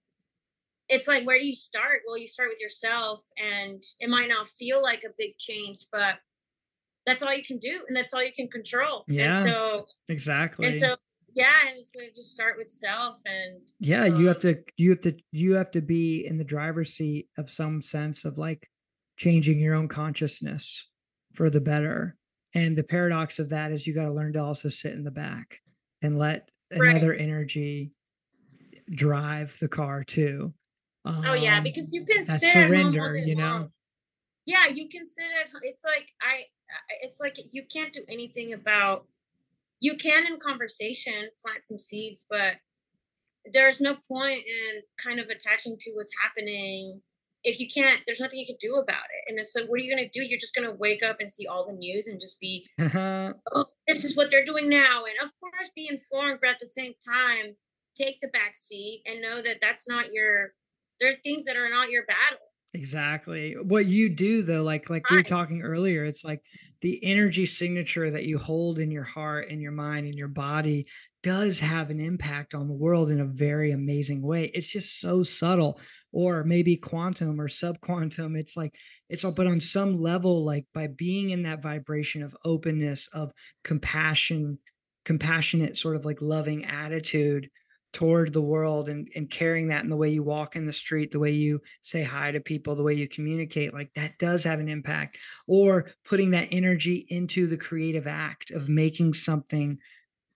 it's like where do you start? Well, you start with yourself, and it might not feel like a big change, but that's all you can do, and that's all you can control. Yeah. And so exactly. And so yeah and so just start with self and yeah um, you have um to you have to you have to be in the driver's seat of some sense of like changing your own consciousness for the better and the paradox of that is you got to learn to also sit in the back and let right. another energy drive the car too um, oh yeah because you can sit surrender you know long. yeah you can sit at it's like i it's like you can't do anything about you can in conversation plant some seeds but there's no point in kind of attaching to what's happening if you can't there's nothing you can do about it. And so what are you going to do? You're just going to wake up and see all the news and just be mm-hmm. oh this is what they're doing now. And of course be informed but at the same time take the back seat and know that that's not your there are things that are not your battle Exactly. What you do though, like like we were talking earlier, it's like the energy signature that you hold in your heart and your mind and your body does have an impact on the world in a very amazing way. It's just so subtle, or maybe quantum or subquantum. It's like it's all, but on some level, like by being in that vibration of openness, of compassion, compassionate, sort of like loving attitude, toward the world and, and carrying that in the way you walk in the street, the way you say hi to people, the way you communicate, like that does have an impact. Or putting that energy into the creative act of making something,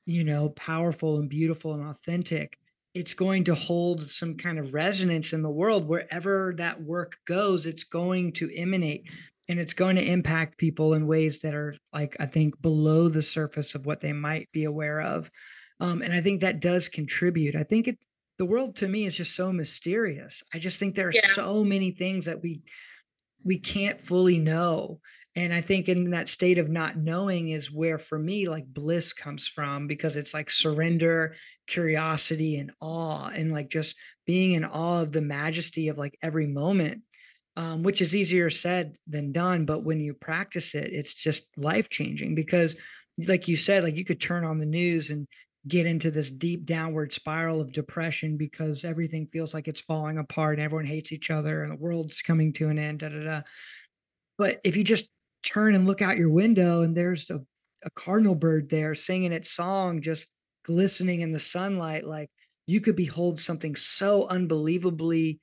you know, powerful and beautiful and authentic. It's going to hold some kind of resonance in the world wherever that work goes. It's going to emanate and it's going to impact people in ways that are like, I think, below the surface of what they might be aware of. Um, and I think that does contribute. I think it the world to me is just so mysterious. I just think there are yeah. so many things that we we can't fully know. And I think in that state of not knowing is where for me like bliss comes from because it's like surrender, curiosity and awe and like just being in awe of the majesty of like every moment. Um, which is easier said than done, but when you practice it, it's just life changing because like you said, like you could turn on the news and get into this deep downward spiral of depression because everything feels like it's falling apart and everyone hates each other and the world's coming to an end. Da, da, da. But if you just turn and look out your window and there's a, a cardinal bird there singing its song, just glistening in the sunlight, like you could behold something so unbelievably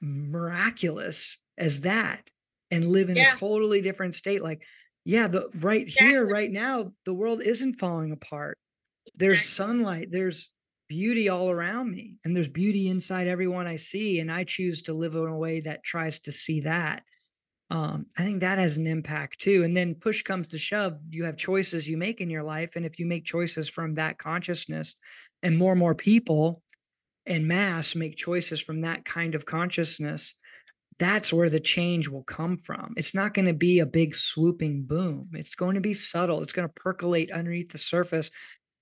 miraculous as that and live in yeah. a totally different state. Like, yeah, the right exactly. here, right now, the world isn't falling apart there's sunlight there's beauty all around me and there's beauty inside everyone i see and i choose to live in a way that tries to see that um, i think that has an impact too and then push comes to shove you have choices you make in your life and if you make choices from that consciousness and more and more people and mass make choices from that kind of consciousness that's where the change will come from. It's not going to be a big swooping boom. It's going to be subtle. It's going to percolate underneath the surface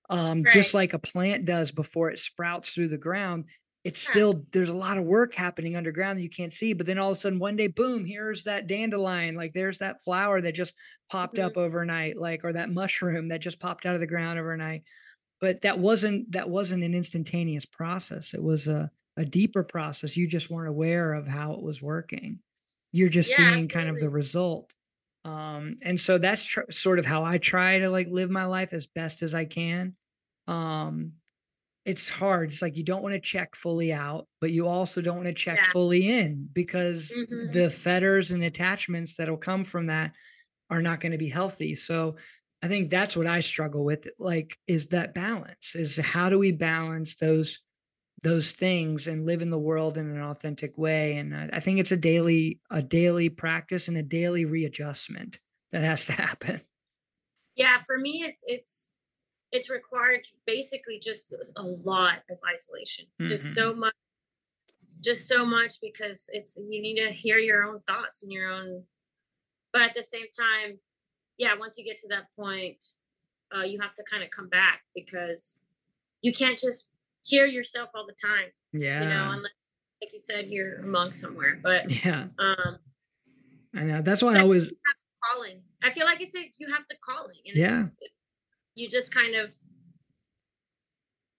um, right. just like a plant does before it sprouts through the ground. It's yeah. still there's a lot of work happening underground that you can't see, but then all of a sudden one day, boom, here's that dandelion, like there's that flower that just popped mm-hmm. up overnight, like or that mushroom that just popped out of the ground overnight. But that wasn't that wasn't an instantaneous process. It was a a deeper process. You just weren't aware of how it was working. You're just yeah, seeing absolutely. kind of the result um and so that's tr- sort of how i try to like live my life as best as i can um it's hard it's like you don't want to check fully out but you also don't want to check yeah. fully in because mm-hmm. the fetters and attachments that'll come from that are not going to be healthy so i think that's what i struggle with like is that balance is how do we balance those those things and live in the world in an authentic way and I, I think it's a daily a daily practice and a daily readjustment that has to happen yeah for me it's it's it's required basically just a lot of isolation mm-hmm. just so much just so much because it's you need to hear your own thoughts and your own but at the same time yeah once you get to that point uh, you have to kind of come back because you can't just hear yourself all the time. Yeah. You know, unless, like you said, you're a monk somewhere. But yeah. Um, I know. That's why I always calling. I feel like it's a, you have the calling. And yeah. you just kind of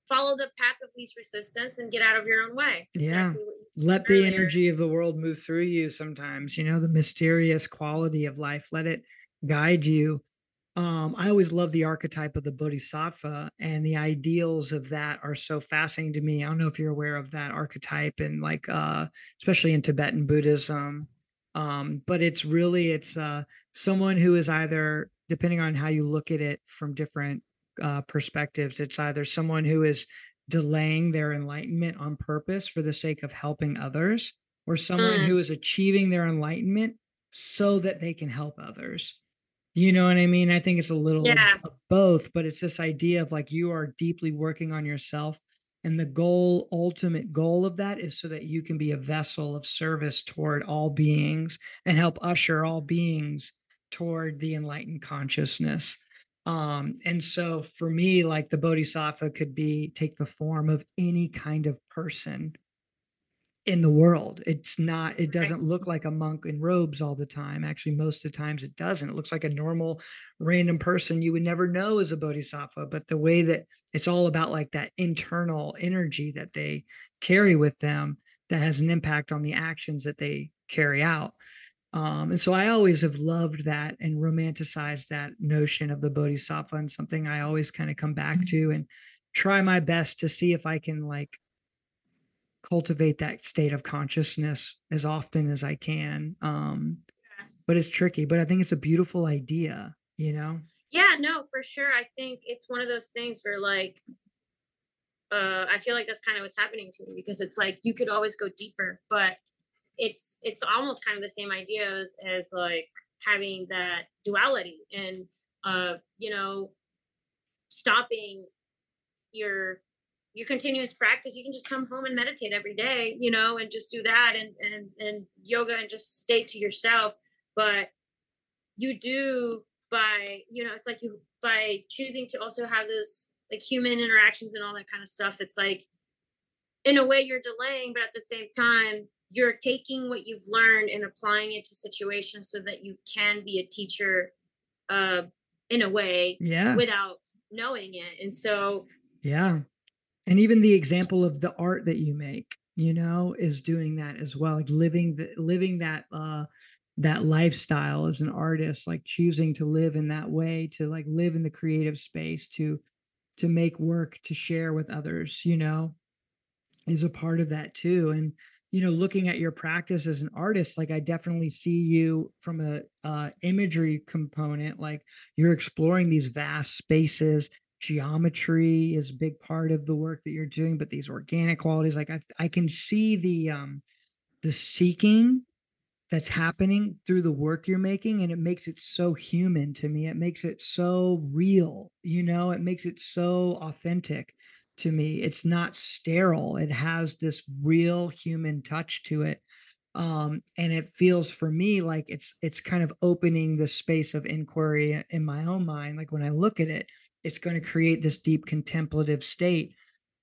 follow the path of least resistance and get out of your own way. Exactly yeah. Let the energy of the world move through you sometimes, you know, the mysterious quality of life. Let it guide you um, I always love the archetype of the Bodhisattva and the ideals of that are so fascinating to me. I don't know if you're aware of that archetype and like uh especially in Tibetan Buddhism. Um, but it's really it's uh someone who is either depending on how you look at it from different uh perspectives, it's either someone who is delaying their enlightenment on purpose for the sake of helping others, or someone Mm. who is achieving their enlightenment so that they can help others you know what I mean? I think it's a little Yeah. of both, but it's this idea of like you are deeply working on yourself. And the goal, ultimate goal of that is so that you can be a vessel of service toward all beings and help usher all beings toward the enlightened consciousness. Um, and so for me, like the Bodhisattva could be take the form of any kind of person in the world. It's not, it doesn't look like a monk in robes all the time. Actually, most of the times it doesn't. It looks like a normal random person you would never know is a bodhisattva. But the way that it's all about like that internal energy that they carry with them that has an impact on the actions that they carry out. Um, and so I always have loved that and romanticized that notion of the bodhisattva and something I always kind of come back to and try my best to see if I can like cultivate that state of consciousness as often as I can. Um, but it's tricky, but I think it's a beautiful idea, you know? Yeah, no, for sure. I think it's one of those things where like uh I feel like that's kind of what's happening to me because it's like you could always go deeper, but it's it's almost kind of the same idea as, as like having that duality and uh you know stopping your your continuous practice you can just come home and meditate every day you know and just do that and and and yoga and just stay to yourself but you do by you know it's like you by choosing to also have those like human interactions and all that kind of stuff it's like in a way you're delaying but at the same time you're taking what you've learned and applying it to situations so that you can be a teacher uh in a way Yeah. without knowing it and so Yeah. And even the example of the art that you make, you know, is doing that as well. Like living the living that uh that lifestyle as an artist, like choosing to live in that way, to like live in the creative space, to to make work, to share with others, you know, is a part of that too. And you know, looking at your practice as an artist, like I definitely see you from a uh imagery component, like you're exploring these vast spaces geometry is a big part of the work that you're doing but these organic qualities like i i can see the um the seeking that's happening through the work you're making and it makes it so human to me. It makes it so real you know? It makes it so authentic to me. It's not sterile. It has this real human touch to it um and it feels for me like it's it's kind of opening the space of inquiry in my own mind. Like when i look at it it's going to create this deep contemplative state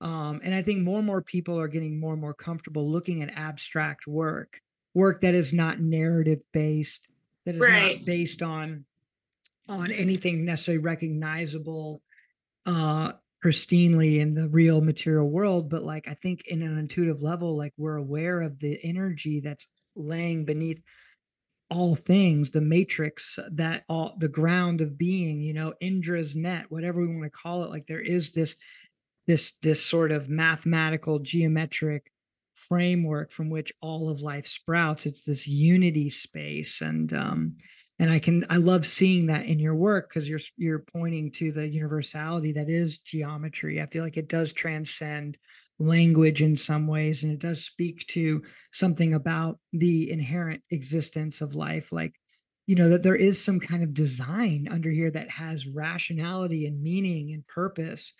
um and i think more and more people are getting more and more comfortable looking at abstract work work that is not narrative based that is Right. not based on on anything necessarily recognizable uh pristinely in the real material world but like i think in an intuitive level like we're aware of the energy that's laying beneath all things the matrix that all the ground of being you know indra's net whatever we want to call it like there is this this this sort of mathematical geometric framework from which all of life sprouts. It's this unity space and um and i can i love seeing that in your work because you're you're pointing to the universality that is geometry. I feel like it does transcend language in some ways and it does speak to something about the inherent existence of life like you know that there is some kind of design under here that has rationality and meaning and purpose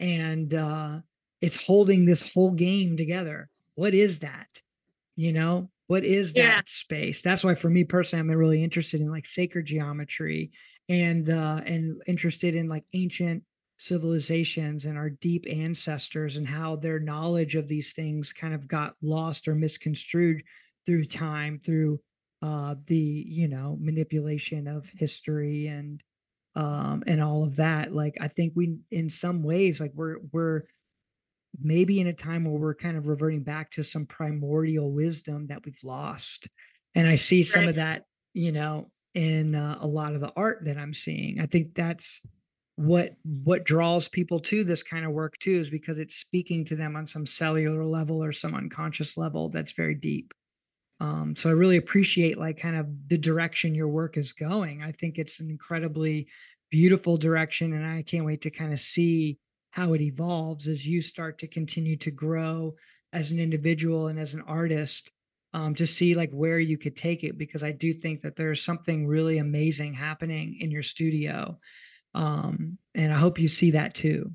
and uh it's holding this whole game together. What is that? You know what is that space? That's why for me personally i'm really interested in like sacred geometry and uh and interested in like ancient civilizations and our deep ancestors and how their knowledge of these things kind of got lost or misconstrued through time through uh the you know manipulation of history and um and all of that like i think we in some ways like we're we're maybe in a time where we're kind of reverting back to some primordial wisdom that we've lost and i see some Right. of that you know in uh, a lot of the art that I'm seeing. I think that's what what draws people to this kind of work too is because it's speaking to them on some cellular level or some unconscious level that's very deep. Um, so I really appreciate like kind of the direction your work is going. I think it's an incredibly beautiful direction, and I can't wait to kind of see how it evolves as you start to continue to grow as an individual and as an artist um, to see like where you could take it because I do think that there's something really amazing happening in your studio. Um, and I hope you see that too.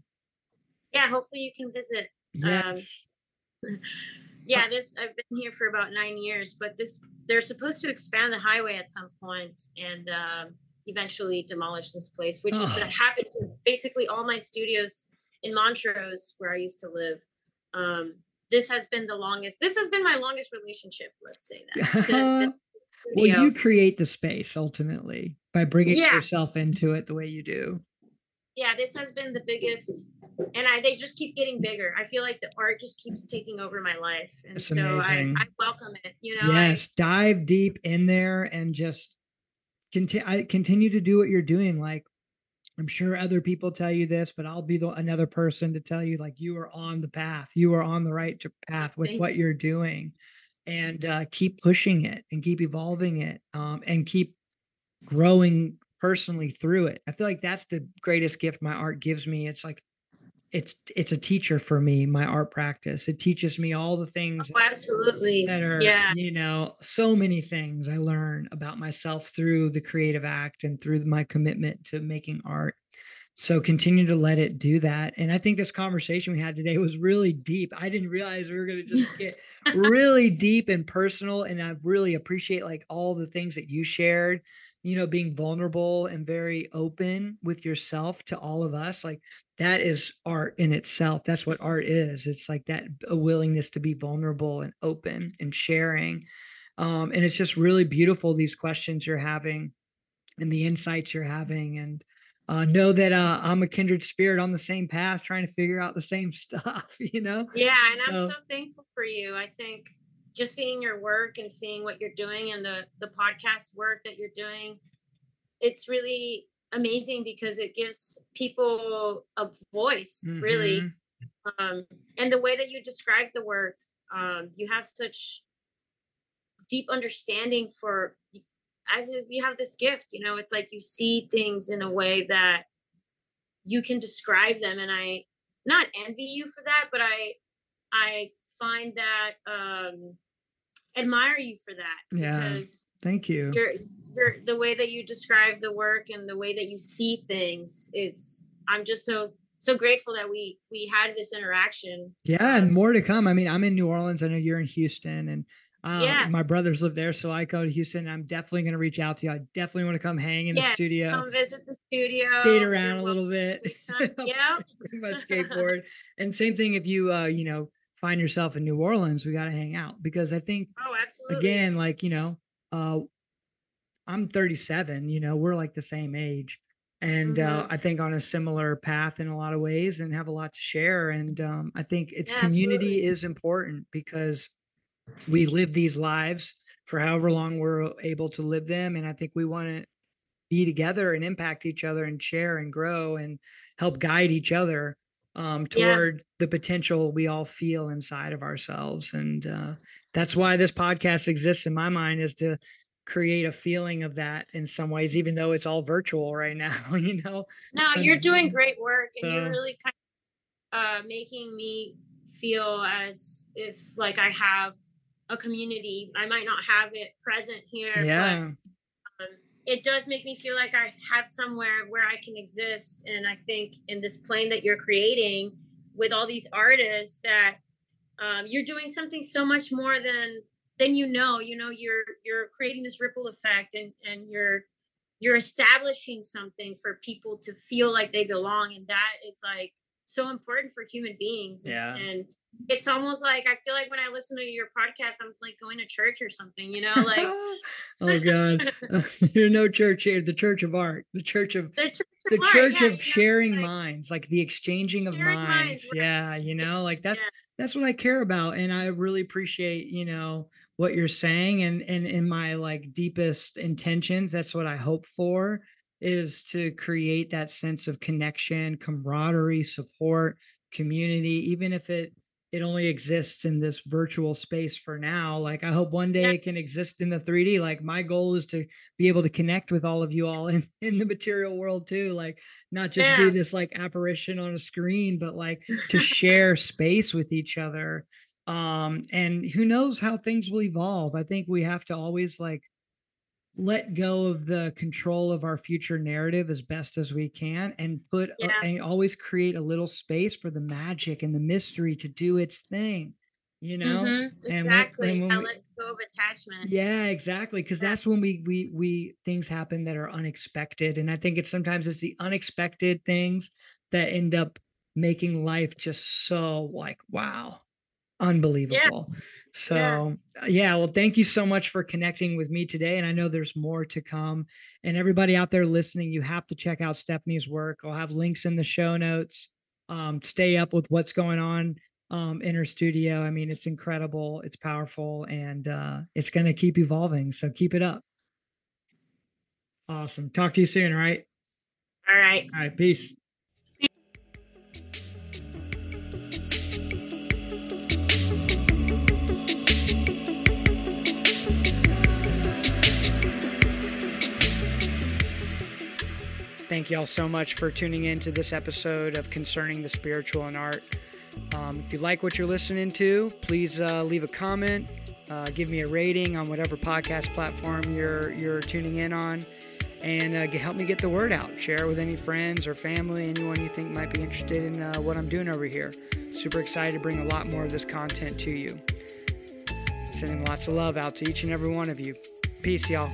Yeah, hopefully you can visit. Um, yes. Um, yeah, this I've been here for about nine years, but this they're supposed to expand the highway at some point and uh, eventually demolish this place, which oh. is what happened to basically all my studios in Montrose, where I used to live. Um, this has been the longest this has been my longest relationship let's say that well you create the space ultimately by bringing yeah. yourself into it the way you do yeah this has been the biggest and i they just keep getting bigger i feel like the art just keeps taking over my life and That's so I, I, welcome it you know yes I, dive deep in there and just continue I continue to do what you're doing like I'm sure other people tell you this, but I'll be the another person to tell you like you are on the path. You are on the right path with Thanks. what you're doing, and uh, keep pushing it and keep evolving it, um, and keep growing personally through it. I feel like that's the greatest gift my art gives me. It's like it's it's a teacher for me my art practice. It teaches me all the things oh, absolutely. that are yeah. you know so many things i learn about myself through the creative act and through my commitment to making art. So continue to let it do that. And i think this conversation we had today was really deep. I didn't realize we were going to just get really deep and personal and i really appreciate like all the things that you shared you know being vulnerable and very open with yourself to all of us like that is art in itself that's what art is it's like that a willingness to be vulnerable and open and sharing um, and it's just really beautiful these questions you're having and the insights you're having and uh, know that uh, i'm a kindred spirit on the same path trying to figure out the same stuff you know? Yeah and i'm so, so thankful for you i think just seeing your work and seeing what you're doing and the the podcast work that you're doing it's really amazing because it gives people a voice mm-hmm. really um, and the way that you describe the work um, you have such deep understanding for I, you have this gift you know it's like you see things in a way that you can describe them and i not envy you for that but i i find that um admire you for that yeah thank you you're you're the way that you describe the work and the way that you see things it's i'm just so so grateful that we we had this interaction yeah and more to come i mean i'm in new orleans i know you're in houston and uh, yeah. my brothers live there, so I go to Houston. I'm definitely going to reach out to you. I definitely want to come hang in yes, the studio, come visit the studio, skate around a little bit, yeah, my skateboard. and same thing if you, uh, you know, find yourself in New Orleans, we got to hang out because I think, oh, absolutely, again, like you know, uh, I'm 37, you know, we're like the same age. And mm-hmm. uh, I think on a similar path in a lot of ways and have a lot to share. And um, I think it's yeah, community absolutely. is important because we live these lives for however long we're able to live them. And I think we want to be together and impact each other and share and grow and help guide each other um, toward yeah. the potential we all feel inside of ourselves. And uh, that's why this podcast exists in my mind is to create a feeling of that in some ways, even though it's all virtual right now, you know? No, you're doing great work and uh, you're really kind of uh, making me feel as if like I have a community. I might not have it present here, yeah. but um, it does make me feel like I have somewhere where I can exist. And I think in this plane that you're creating with all these artists that um, you're doing something so much more than than you know you know you're you're creating this ripple effect and and you're you're establishing something for people to feel like they belong. And that is like so important for human beings. Yeah. And it's almost like I feel like when I listen to your podcast, I'm like going to church or something, you know, like oh god, you're no church here, the church of art, the church of the church of, the church yeah, of sharing know, like, minds, like the exchanging of minds. minds right? Yeah, you know, like that's yeah. that's what I care about, and I really appreciate, you know, what you're saying and and in my like deepest intentions that's what i hope for is to create that sense of connection camaraderie support community even if it it only exists in this virtual space for now like i hope one day yeah. it can exist in the 3d like my goal is to be able to connect with all of you all in in the material world too like not just yeah. be this like apparition on a screen but like to share space with each other um and who knows how things will evolve i think we have to always like let go of the control of our future narrative as best as we can and put yeah. a, and always create a little space for the magic and the mystery to do its thing you know mm-hmm. and exactly when, and we, let go of attachment yeah exactly because yeah. that's when we we we things happen that are unexpected and i think it's sometimes it's the unexpected things that end up making life just so like wow unbelievable. Yeah. So, yeah. yeah. well, thank you so much for connecting with me today. And I know there's more to come. And everybody out there listening, you have to check out Stephanie's work. I'll have links in the show notes. Um, stay up with what's going on um, in her studio. I mean, it's incredible, it's powerful, and uh, it's going to keep evolving. So keep it up. Awesome. Talk to you soon. All right. All right. All right. Peace. Thank you all so much for tuning in to this episode of Concerning the Spiritual and Art. Um, if you like what you're listening to, please uh, leave a comment, uh, give me a rating on whatever podcast platform you're you're tuning in on, and uh, help me get the word out. Share it with any friends or family, anyone you think might be interested in uh, what I'm doing over here. Super excited to bring a lot more of this content to you. Sending lots of love out to each and every one of you. Peace, y'all.